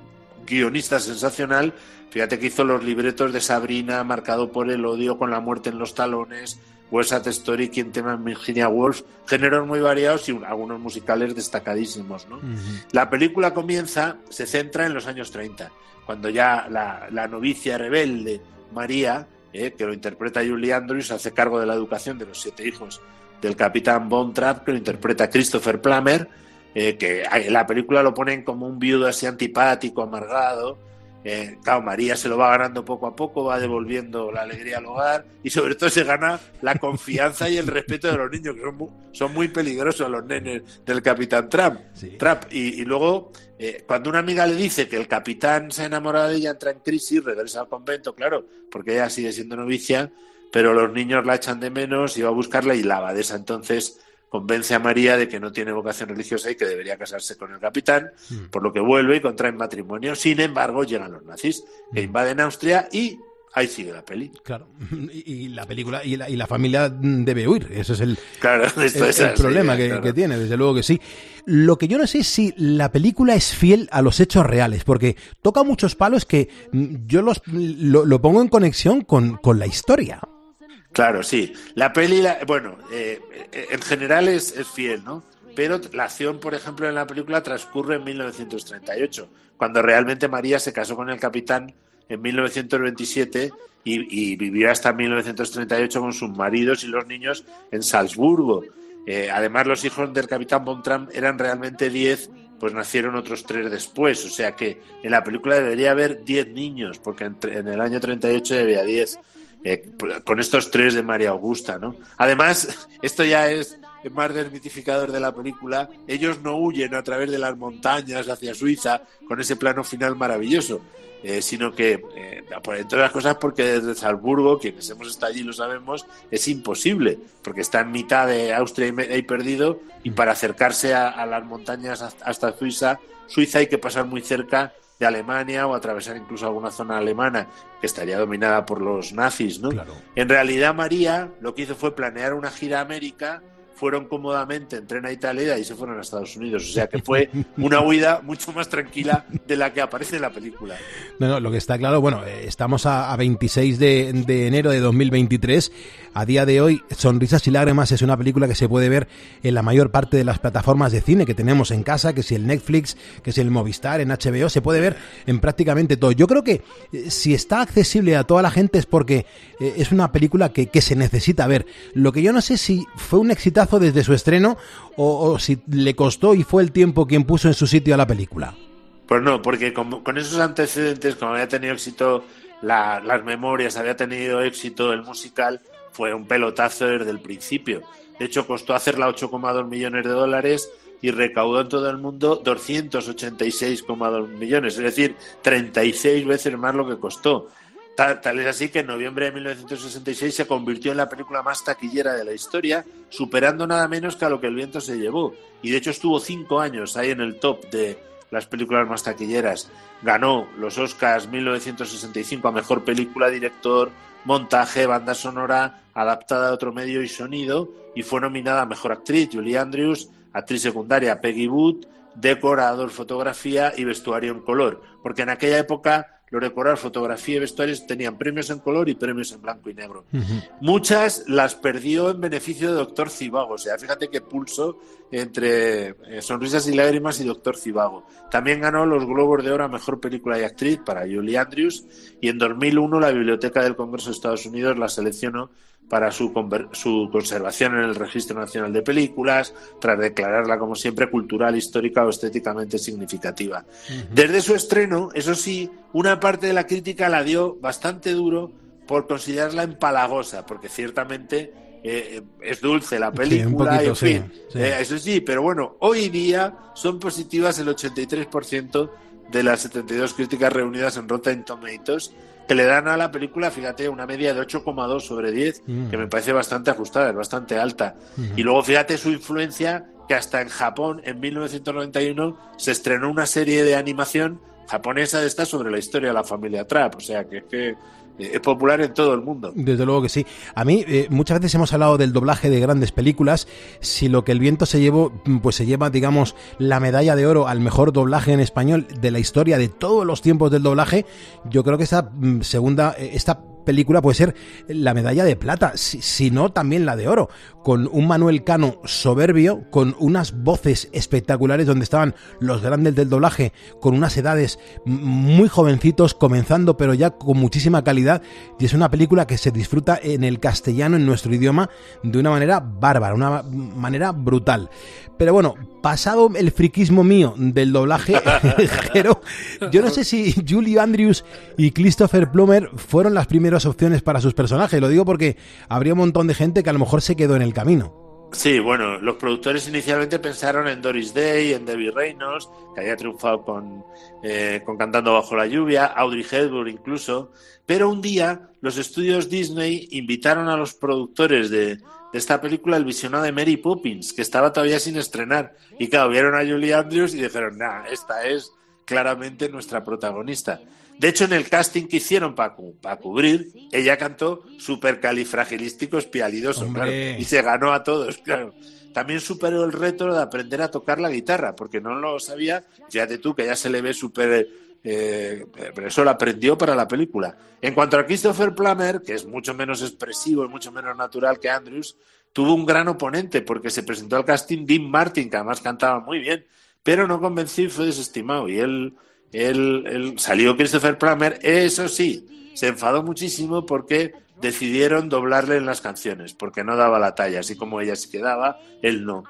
guionista sensacional. Fíjate que hizo los libretos de Sabrina, Marcado por el odio, con la muerte en los talones, West Side Story, Quien tema en Virginia Woolf, géneros muy variados y un- algunos musicales destacadísimos. ¿no? La película comienza, se centra en los años 30, cuando ya la, la novicia rebelde María, eh, que lo interpreta Julie Andrews, hace cargo de la educación de los siete hijos del capitán Von Trapp, que lo interpreta Christopher Plummer, eh, que en la película lo ponen como un viudo así antipático, amargado. Eh, claro, María se lo va ganando poco a poco, va devolviendo la alegría al hogar y sobre todo se gana la confianza y el respeto de los niños, que son muy, son muy peligrosos los nenes del capitán Trump. Trapp. Y, y luego, eh, cuando una amiga le dice que el capitán se ha enamorado de ella, entra en crisis, regresa al convento, claro, porque ella sigue siendo novicia, pero los niños la echan de menos y va a buscarla y la abadesa entonces convence a María de que no tiene vocación religiosa y que debería casarse con el capitán, por lo que vuelve y contraen matrimonio. Sin embargo, llegan los nazis que invaden Austria y ahí sigue la peli. Claro. Y, la película y la, y la familia debe huir. Ese es el, Claro, esto el- es el problema que, claro. que tiene, desde luego que sí. Lo que yo no sé es si la película es fiel a los hechos reales, porque toca muchos palos que mm, yo los, lo, lo pongo en conexión con, con la historia. Claro, sí. La peli, la- bueno, eh, eh, en general es, fiel, ¿no? Pero la acción, por ejemplo, en la película transcurre en 1938, cuando realmente María se casó con el capitán en 1927 y, y vivió hasta 1938 con sus maridos y los niños en Salzburgo. Eh, además, los hijos del capitán Von Trapp eran realmente 10, pues nacieron otros tres después. O sea que en la película debería haber 10 niños, porque en el año 38 había 10 eh, con estos tres de María Augusta, ¿no? Además, esto ya es más desmitificador de la película. Ellos no huyen a través de las montañas hacia Suiza con ese plano final maravilloso, eh, sino que, eh, por entre otras cosas, porque desde Salzburgo, quienes hemos estado allí lo sabemos, es imposible, porque está en mitad de Austria y perdido, y para acercarse a, las montañas hasta Suiza, Suiza hay que pasar muy cerca de Alemania o atravesar incluso alguna zona alemana que estaría dominada por los nazis, ¿no? En realidad María lo que hizo fue planear una gira a América, fueron cómodamente en tren a Italia y se fueron a Estados Unidos, o sea que fue una huida mucho más tranquila de la que aparece en la película. No, no, lo que está claro, bueno, eh, estamos a, a 26 de, de enero de 2023. A día de hoy, Sonrisas y Lágrimas es una película que se puede ver en la mayor parte de las plataformas de cine que tenemos en casa, que si el Netflix, que si el Movistar, en HBO, se puede ver en prácticamente todo. Yo creo que eh, si está accesible a toda la gente es porque eh, es una película que, que se necesita ver. Lo que yo no sé si fue un exitazo desde su estreno o, si le costó y fue el tiempo quien puso en su sitio a la película. Pues no, porque con, con esos antecedentes, como había tenido éxito la- las memorias, había tenido éxito el musical, fue un pelotazo desde el principio. De hecho, costó hacerla 8,2 millones de dólares y recaudó en todo el mundo 286,2 millones, es decir, 36 veces más lo que costó. Tal, es así que en noviembre de 1966 se convirtió en la película más taquillera de la historia, superando nada menos que a lo que el viento se llevó. Y de hecho estuvo cinco años ahí en el top de las películas más taquilleras. Ganó los Oscars 1965 a Mejor Película, Director, Montaje, Banda Sonora, Adaptada a otro medio y sonido, y fue nominada a Mejor Actriz, Julie Andrews, Actriz Secundaria, Peggy Wood, Decorador, Fotografía y Vestuario en Color, porque en aquella época los decorar, fotografía y vestuarios tenían premios en color y premios en blanco y negro. Muchas las perdió en beneficio de Doctor Cibago. O sea, fíjate qué pulso entre eh, Sonrisas y Lágrimas y Doctor Cibago. También ganó los Globos de Oro a Mejor Película y Actriz para Julie Andrews y en 2001 la Biblioteca del Congreso de Estados Unidos la seleccionó para su, su conservación en el Registro Nacional de Películas, tras declararla, como siempre, cultural, histórica o estéticamente significativa. Desde su estreno, eso sí, una parte de la crítica la dio bastante duro por considerarla empalagosa, porque ciertamente eh, es dulce la Sí, película, poquito, en fin, sí, sí. eh, eso sí, pero bueno, hoy día son positivas el 83% de las 72 críticas reunidas en Rotten Tomatoes, que le dan a la película, fíjate, una media de 8,2 sobre 10, Mm. que me parece bastante ajustada, es bastante alta. Y luego fíjate su influencia, que hasta en Japón, en 1991, se estrenó una serie de animación japonesa de esta sobre la historia de la familia Trapp, o sea que es que es popular en todo el mundo. Desde luego que sí. A mí, eh, muchas veces hemos hablado del doblaje de grandes películas. Si lo que el viento se llevó, mm, pues se lleva, digamos, la medalla de oro al mejor doblaje en español de la historia de todos los tiempos del doblaje, yo creo que esta mm, segunda, eh, esta película puede ser la medalla de plata, si, no también la de oro, con un Manuel Cano soberbio, con unas voces espectaculares donde estaban los grandes del doblaje, con unas edades muy jovencitos, comenzando pero ya con muchísima calidad, y es una película que se disfruta en el castellano, en nuestro idioma, de una manera bárbara, una manera brutal. Pero bueno, pasado el friquismo mío del doblaje, Jero, yo no sé si Julie Andrews y Christopher Plummer fueron las primeras opciones para sus personajes. Lo digo porque habría un montón de gente que a lo mejor se quedó en el camino. Sí, bueno, los productores inicialmente pensaron en Doris Day, en Debbie Reynolds, que había triunfado con, eh, con Cantando bajo la lluvia, Audrey Hepburn incluso, pero un día los estudios Disney invitaron a los productores de, de esta película el visionado de Mary Poppins, que estaba todavía sin estrenar, y claro, vieron a Julie Andrews y dijeron, nah, esta es claramente nuestra protagonista. De hecho, en el casting que hicieron para cubrir, ella cantó supercalifragilístico espialidoso, claro, y se ganó a todos, claro. También superó el reto de aprender a tocar la guitarra, porque no lo sabía, fíjate tú que ya se le ve súper... eh, pero eso lo aprendió para la película. En cuanto a Christopher Plummer, que es mucho menos expresivo y mucho menos natural que Andrews, tuvo un gran oponente porque se presentó al casting Dean Martin, que además cantaba muy bien, pero no convenció y fue desestimado. Y él, él, él salió Christopher Plummer, eso sí, se enfadó muchísimo porque decidieron doblarle en las canciones, porque no daba la talla, así como ella se quedaba, él no.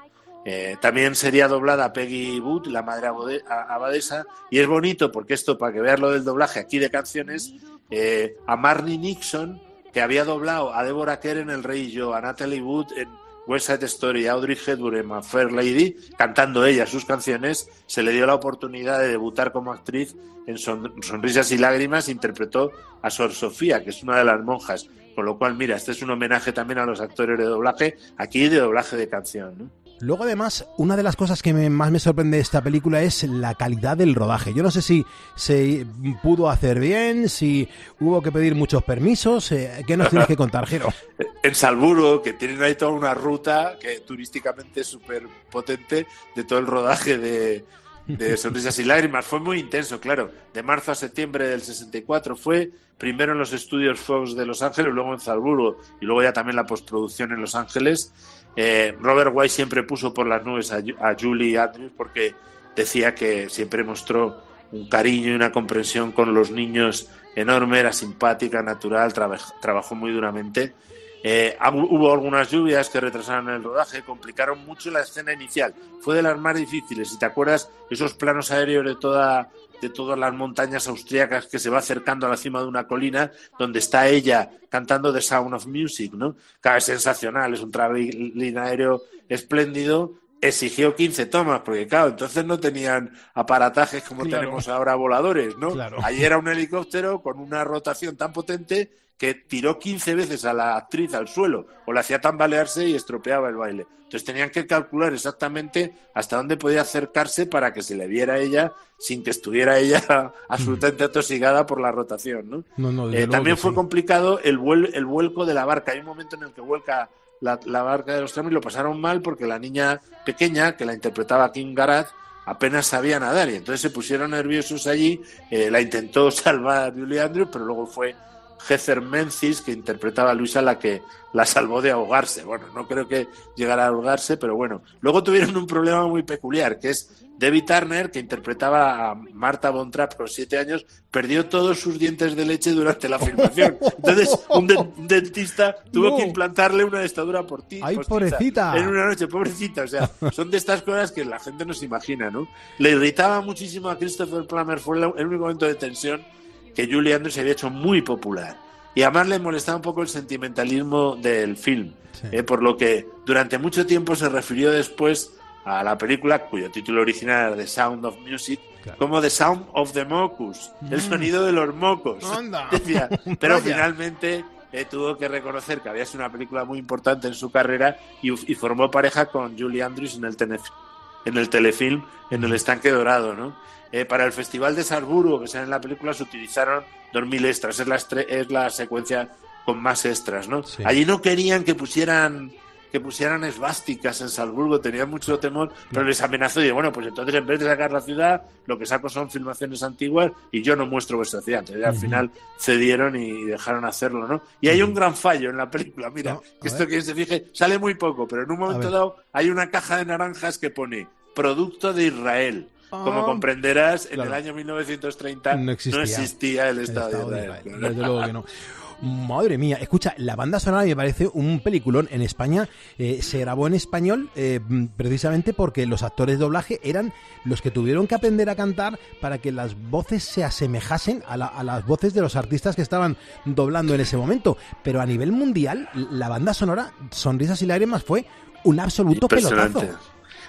Eh, también sería doblada Peggy Wood, la madre abadesa, y es bonito porque esto, para que veas lo del doblaje aquí de canciones, eh, a Marnie Nixon, que había doblado a Deborah Kerr en El Rey y yo, a Natalie Wood en West Side Story, a Audrey Hepburn en My Fair Lady, cantando ella sus canciones, se le dio la oportunidad de debutar como actriz en Son- Sonrisas y Lágrimas, interpretó a Sor Sofía, que es una de las monjas. Con lo cual, mira, este es un homenaje también a los actores de doblaje, aquí de doblaje de canción. Luego, además, una de las cosas que me- más me sorprende de esta película es la calidad del rodaje. Yo no sé si se pudo hacer bien, si hubo que pedir muchos permisos. eh, ¿Qué nos tienes que contar, Jero? en Salzburgo, que tienen ahí toda una ruta que turísticamente es súper potente de todo el rodaje de, de Sonrisas y Lágrimas. Fue muy intenso, claro. De marzo a septiembre del 64 fue primero en los estudios Fox de Los Ángeles, luego en Salzburgo y luego ya también la postproducción en Los Ángeles. Eh, Robert White siempre puso por las nubes a, Ju- a Julie Andrews porque decía que siempre mostró un cariño y una comprensión con los niños enorme, era simpática, natural, traba- trabajó muy duramente. Eh, hubo algunas lluvias que retrasaron el rodaje, complicaron mucho la escena inicial. Fue de las más difíciles. Si te acuerdas, esos planos aéreos de toda de todas las montañas austríacas que se va acercando a la cima de una colina donde está ella cantando The Sound of Music, ¿no? Claro, es sensacional, es un travelín aéreo espléndido. Exigió 15 tomas, porque claro, entonces no tenían aparatajes como Claro. tenemos ahora voladores, ¿no? Claro. Allí era un helicóptero con una rotación tan potente que tiró 15 veces a la actriz al suelo o la hacía tambalearse y estropeaba el baile. Entonces tenían que calcular exactamente hasta dónde podía acercarse para que se le viera a ella sin que estuviera ella absolutamente atosigada por la rotación. ¿no? No, no, Eh, también fue sí. complicado el, vuel- el vuelco de la barca. Hay un momento en el que vuelca la, barca de los y lo pasaron mal porque la niña pequeña, que la interpretaba Kim Garat, apenas sabía nadar y entonces se pusieron nerviosos allí. eh, la intentó salvar Julie Andrews, pero luego fue Heather Menzies, que interpretaba a Luisa, la que la salvó de ahogarse. Bueno, no creo que llegara a ahogarse, pero bueno. Luego tuvieron un problema muy peculiar, que es Debbie Turner, que interpretaba a Marta Von Trapp con siete años, perdió todos sus dientes de leche durante la filmación. Entonces, un, de- un dentista tuvo No. que implantarle una dentadura por ti. ¡Ay, pobrecita! En una noche, pobrecita. O sea, son de estas cosas que la gente no se imagina, ¿no? Le irritaba muchísimo a Christopher Plummer, fue el el único momento de tensión que Julie Andrews se había hecho muy popular. Y además le molestaba un poco el sentimentalismo del film. Eh, por lo que durante mucho tiempo se refirió después a la película, cuyo título original era The Sound of Music, como The Sound of the Mocus, el Mm. sonido de los mocos. Pero Vaya. finalmente eh, tuvo que reconocer que había sido una película muy importante en su carrera y, y formó pareja con Julie Andrews en el, tenef- en el telefilm En el Estanque Dorado. ¿no? Eh, para el Festival de Salzburgo, que sale en la película, se utilizaron 2.000 extras. Es la, es la secuencia con más extras. ¿no? Allí no querían que pusieran que pusieran esvásticas en Salzburgo, tenían mucho temor, pero les amenazó y dije, bueno, pues entonces en vez de sacar la ciudad, lo que saco son filmaciones antiguas y yo no muestro vuestra ciudad. Entonces al final cedieron y dejaron hacerlo, ¿no? Y hay un gran fallo en la película, mira, que esto que se fije, sale muy poco, pero en un momento dado hay una caja de naranjas que pone producto de Israel. Como Ah. comprenderás, en Claro. el año 1930 No existía. existía el El Estado, de. Israel, desde luego que no. Madre mía, escucha, la banda sonora me parece un peliculón en España. eh, se grabó en español eh, precisamente porque los actores de doblaje eran los que tuvieron que aprender a cantar para que las voces se asemejasen a, la- a las voces de los artistas que estaban doblando en ese momento. Pero a nivel mundial, la banda sonora Sonrisas y Lágrimas fue un absoluto pelotazo.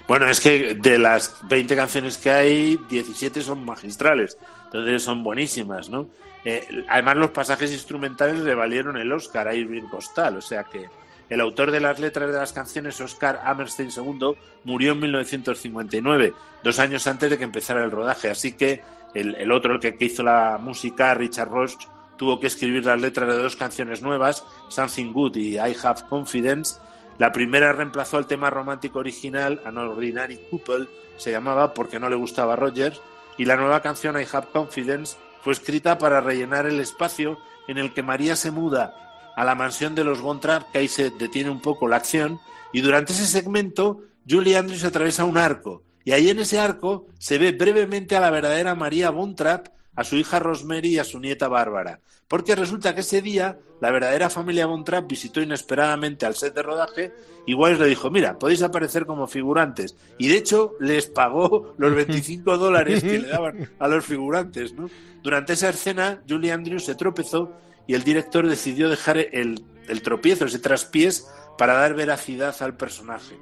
Bueno, es que de las 20 canciones que hay, 17 son magistrales, entonces son buenísimas, ¿no? Eh, además, los pasajes instrumentales le valieron el Oscar a Irving Costal, o sea que el autor de las letras de las canciones, Oscar Hammerstein II, murió en 1959, dos años antes de que empezara el rodaje, así que el, otro, el que, hizo la música, Richard Roach, tuvo que escribir las letras de dos canciones nuevas, Something Good y I Have Confidence, la primera reemplazó al tema romántico original, An Ordinary Couple, se llamaba porque no le gustaba a Rogers, y la nueva canción I Have Confidence fue escrita para rellenar el espacio en el que María se muda a la mansión de los Von Trapp, que ahí se detiene un poco la acción, y durante ese segmento Julie Andrews atraviesa un arco, y ahí en ese arco se ve brevemente a la verdadera María Von Trapp, a su hija Rosemary y a su nieta Bárbara, porque resulta que ese día la verdadera familia Von Trapp visitó inesperadamente al set de rodaje y Wise le dijo, mira, podéis aparecer como figurantes. Y de hecho les pagó los 25 dólares que le daban a los figurantes. ¿no? Durante esa escena, Julie Andrews se tropezó y el director decidió dejar el, el tropiezo, ese traspiés, para dar veracidad al personaje.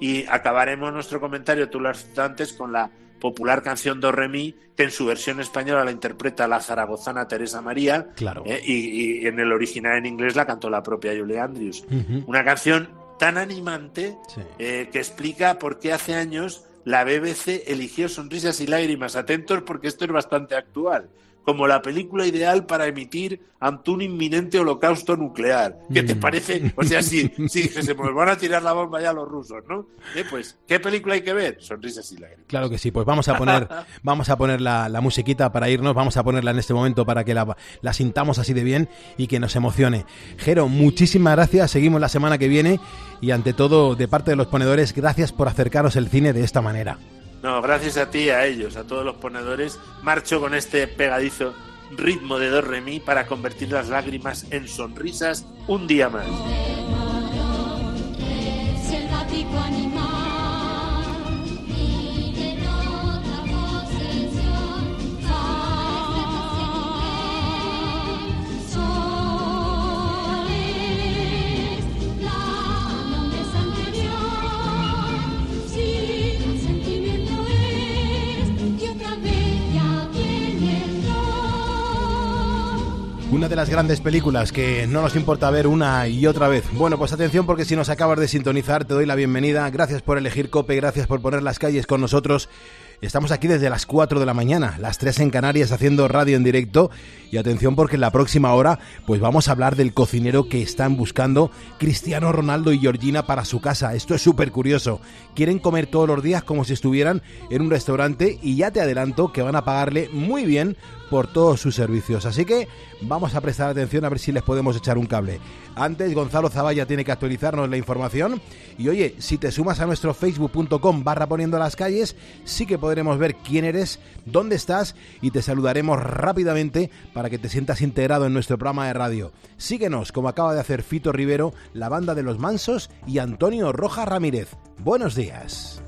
Y acabaremos nuestro comentario, tú lo has citado antes, con la popular canción Do Re Mi, que en su versión española la interpreta la zaragozana Teresa María, Claro. eh, y, y en el original en inglés la cantó la propia Julie Andrews. Una canción tan animante Sí. eh, que explica por qué hace años la BBC eligió Sonrisas y Lágrimas. Atentos porque esto es bastante actual. Como la película ideal para emitir ante un inminente holocausto nuclear. ¿Qué te Mm. parece? O sea, si, si se nos van a tirar la bomba ya los rusos, ¿no? Eh, pues, ¿qué película hay que ver? Sonrisas y Lágrimas. Claro que sí, pues vamos a poner, vamos a poner la, la musiquita para irnos, vamos a ponerla en este momento para que la, la sintamos así de bien y que nos emocione. Jero, muchísimas gracias, seguimos la semana que viene y ante todo, de parte de los ponedores, gracias por acercaros el cine de esta manera. No, gracias a ti, a ellos, a todos los ponedores, marcho con este pegadizo ritmo de do re para convertir las lágrimas en sonrisas un día más. Una de las grandes películas que no nos importa ver una y otra vez. Bueno, pues atención porque si nos acabas de sintonizar te doy la bienvenida. Gracias por elegir Cope, gracias por poner las calles con nosotros. Estamos aquí desde las 4 de la mañana, las 3 en Canarias haciendo radio en directo y atención porque en la próxima hora pues vamos a hablar del cocinero que están buscando Cristiano Ronaldo y Georgina para su casa. Esto es súper curioso. Quieren comer todos los días como si estuvieran en un restaurante y ya te adelanto que van a pagarle muy bien por todos sus servicios. Así que vamos a prestar atención a ver si les podemos echar un cable. Antes, Gonzalo Zavalla tiene que actualizarnos la información. Y oye, si te sumas a nuestro facebook.com barra poniendo las calles, sí que podremos ver quién eres, dónde estás y te saludaremos rápidamente para que te sientas integrado en nuestro programa de radio. Síguenos, como acaba de hacer Fito Rivero, la banda de los Mansos y Antonio Roja Ramírez. Buenos días.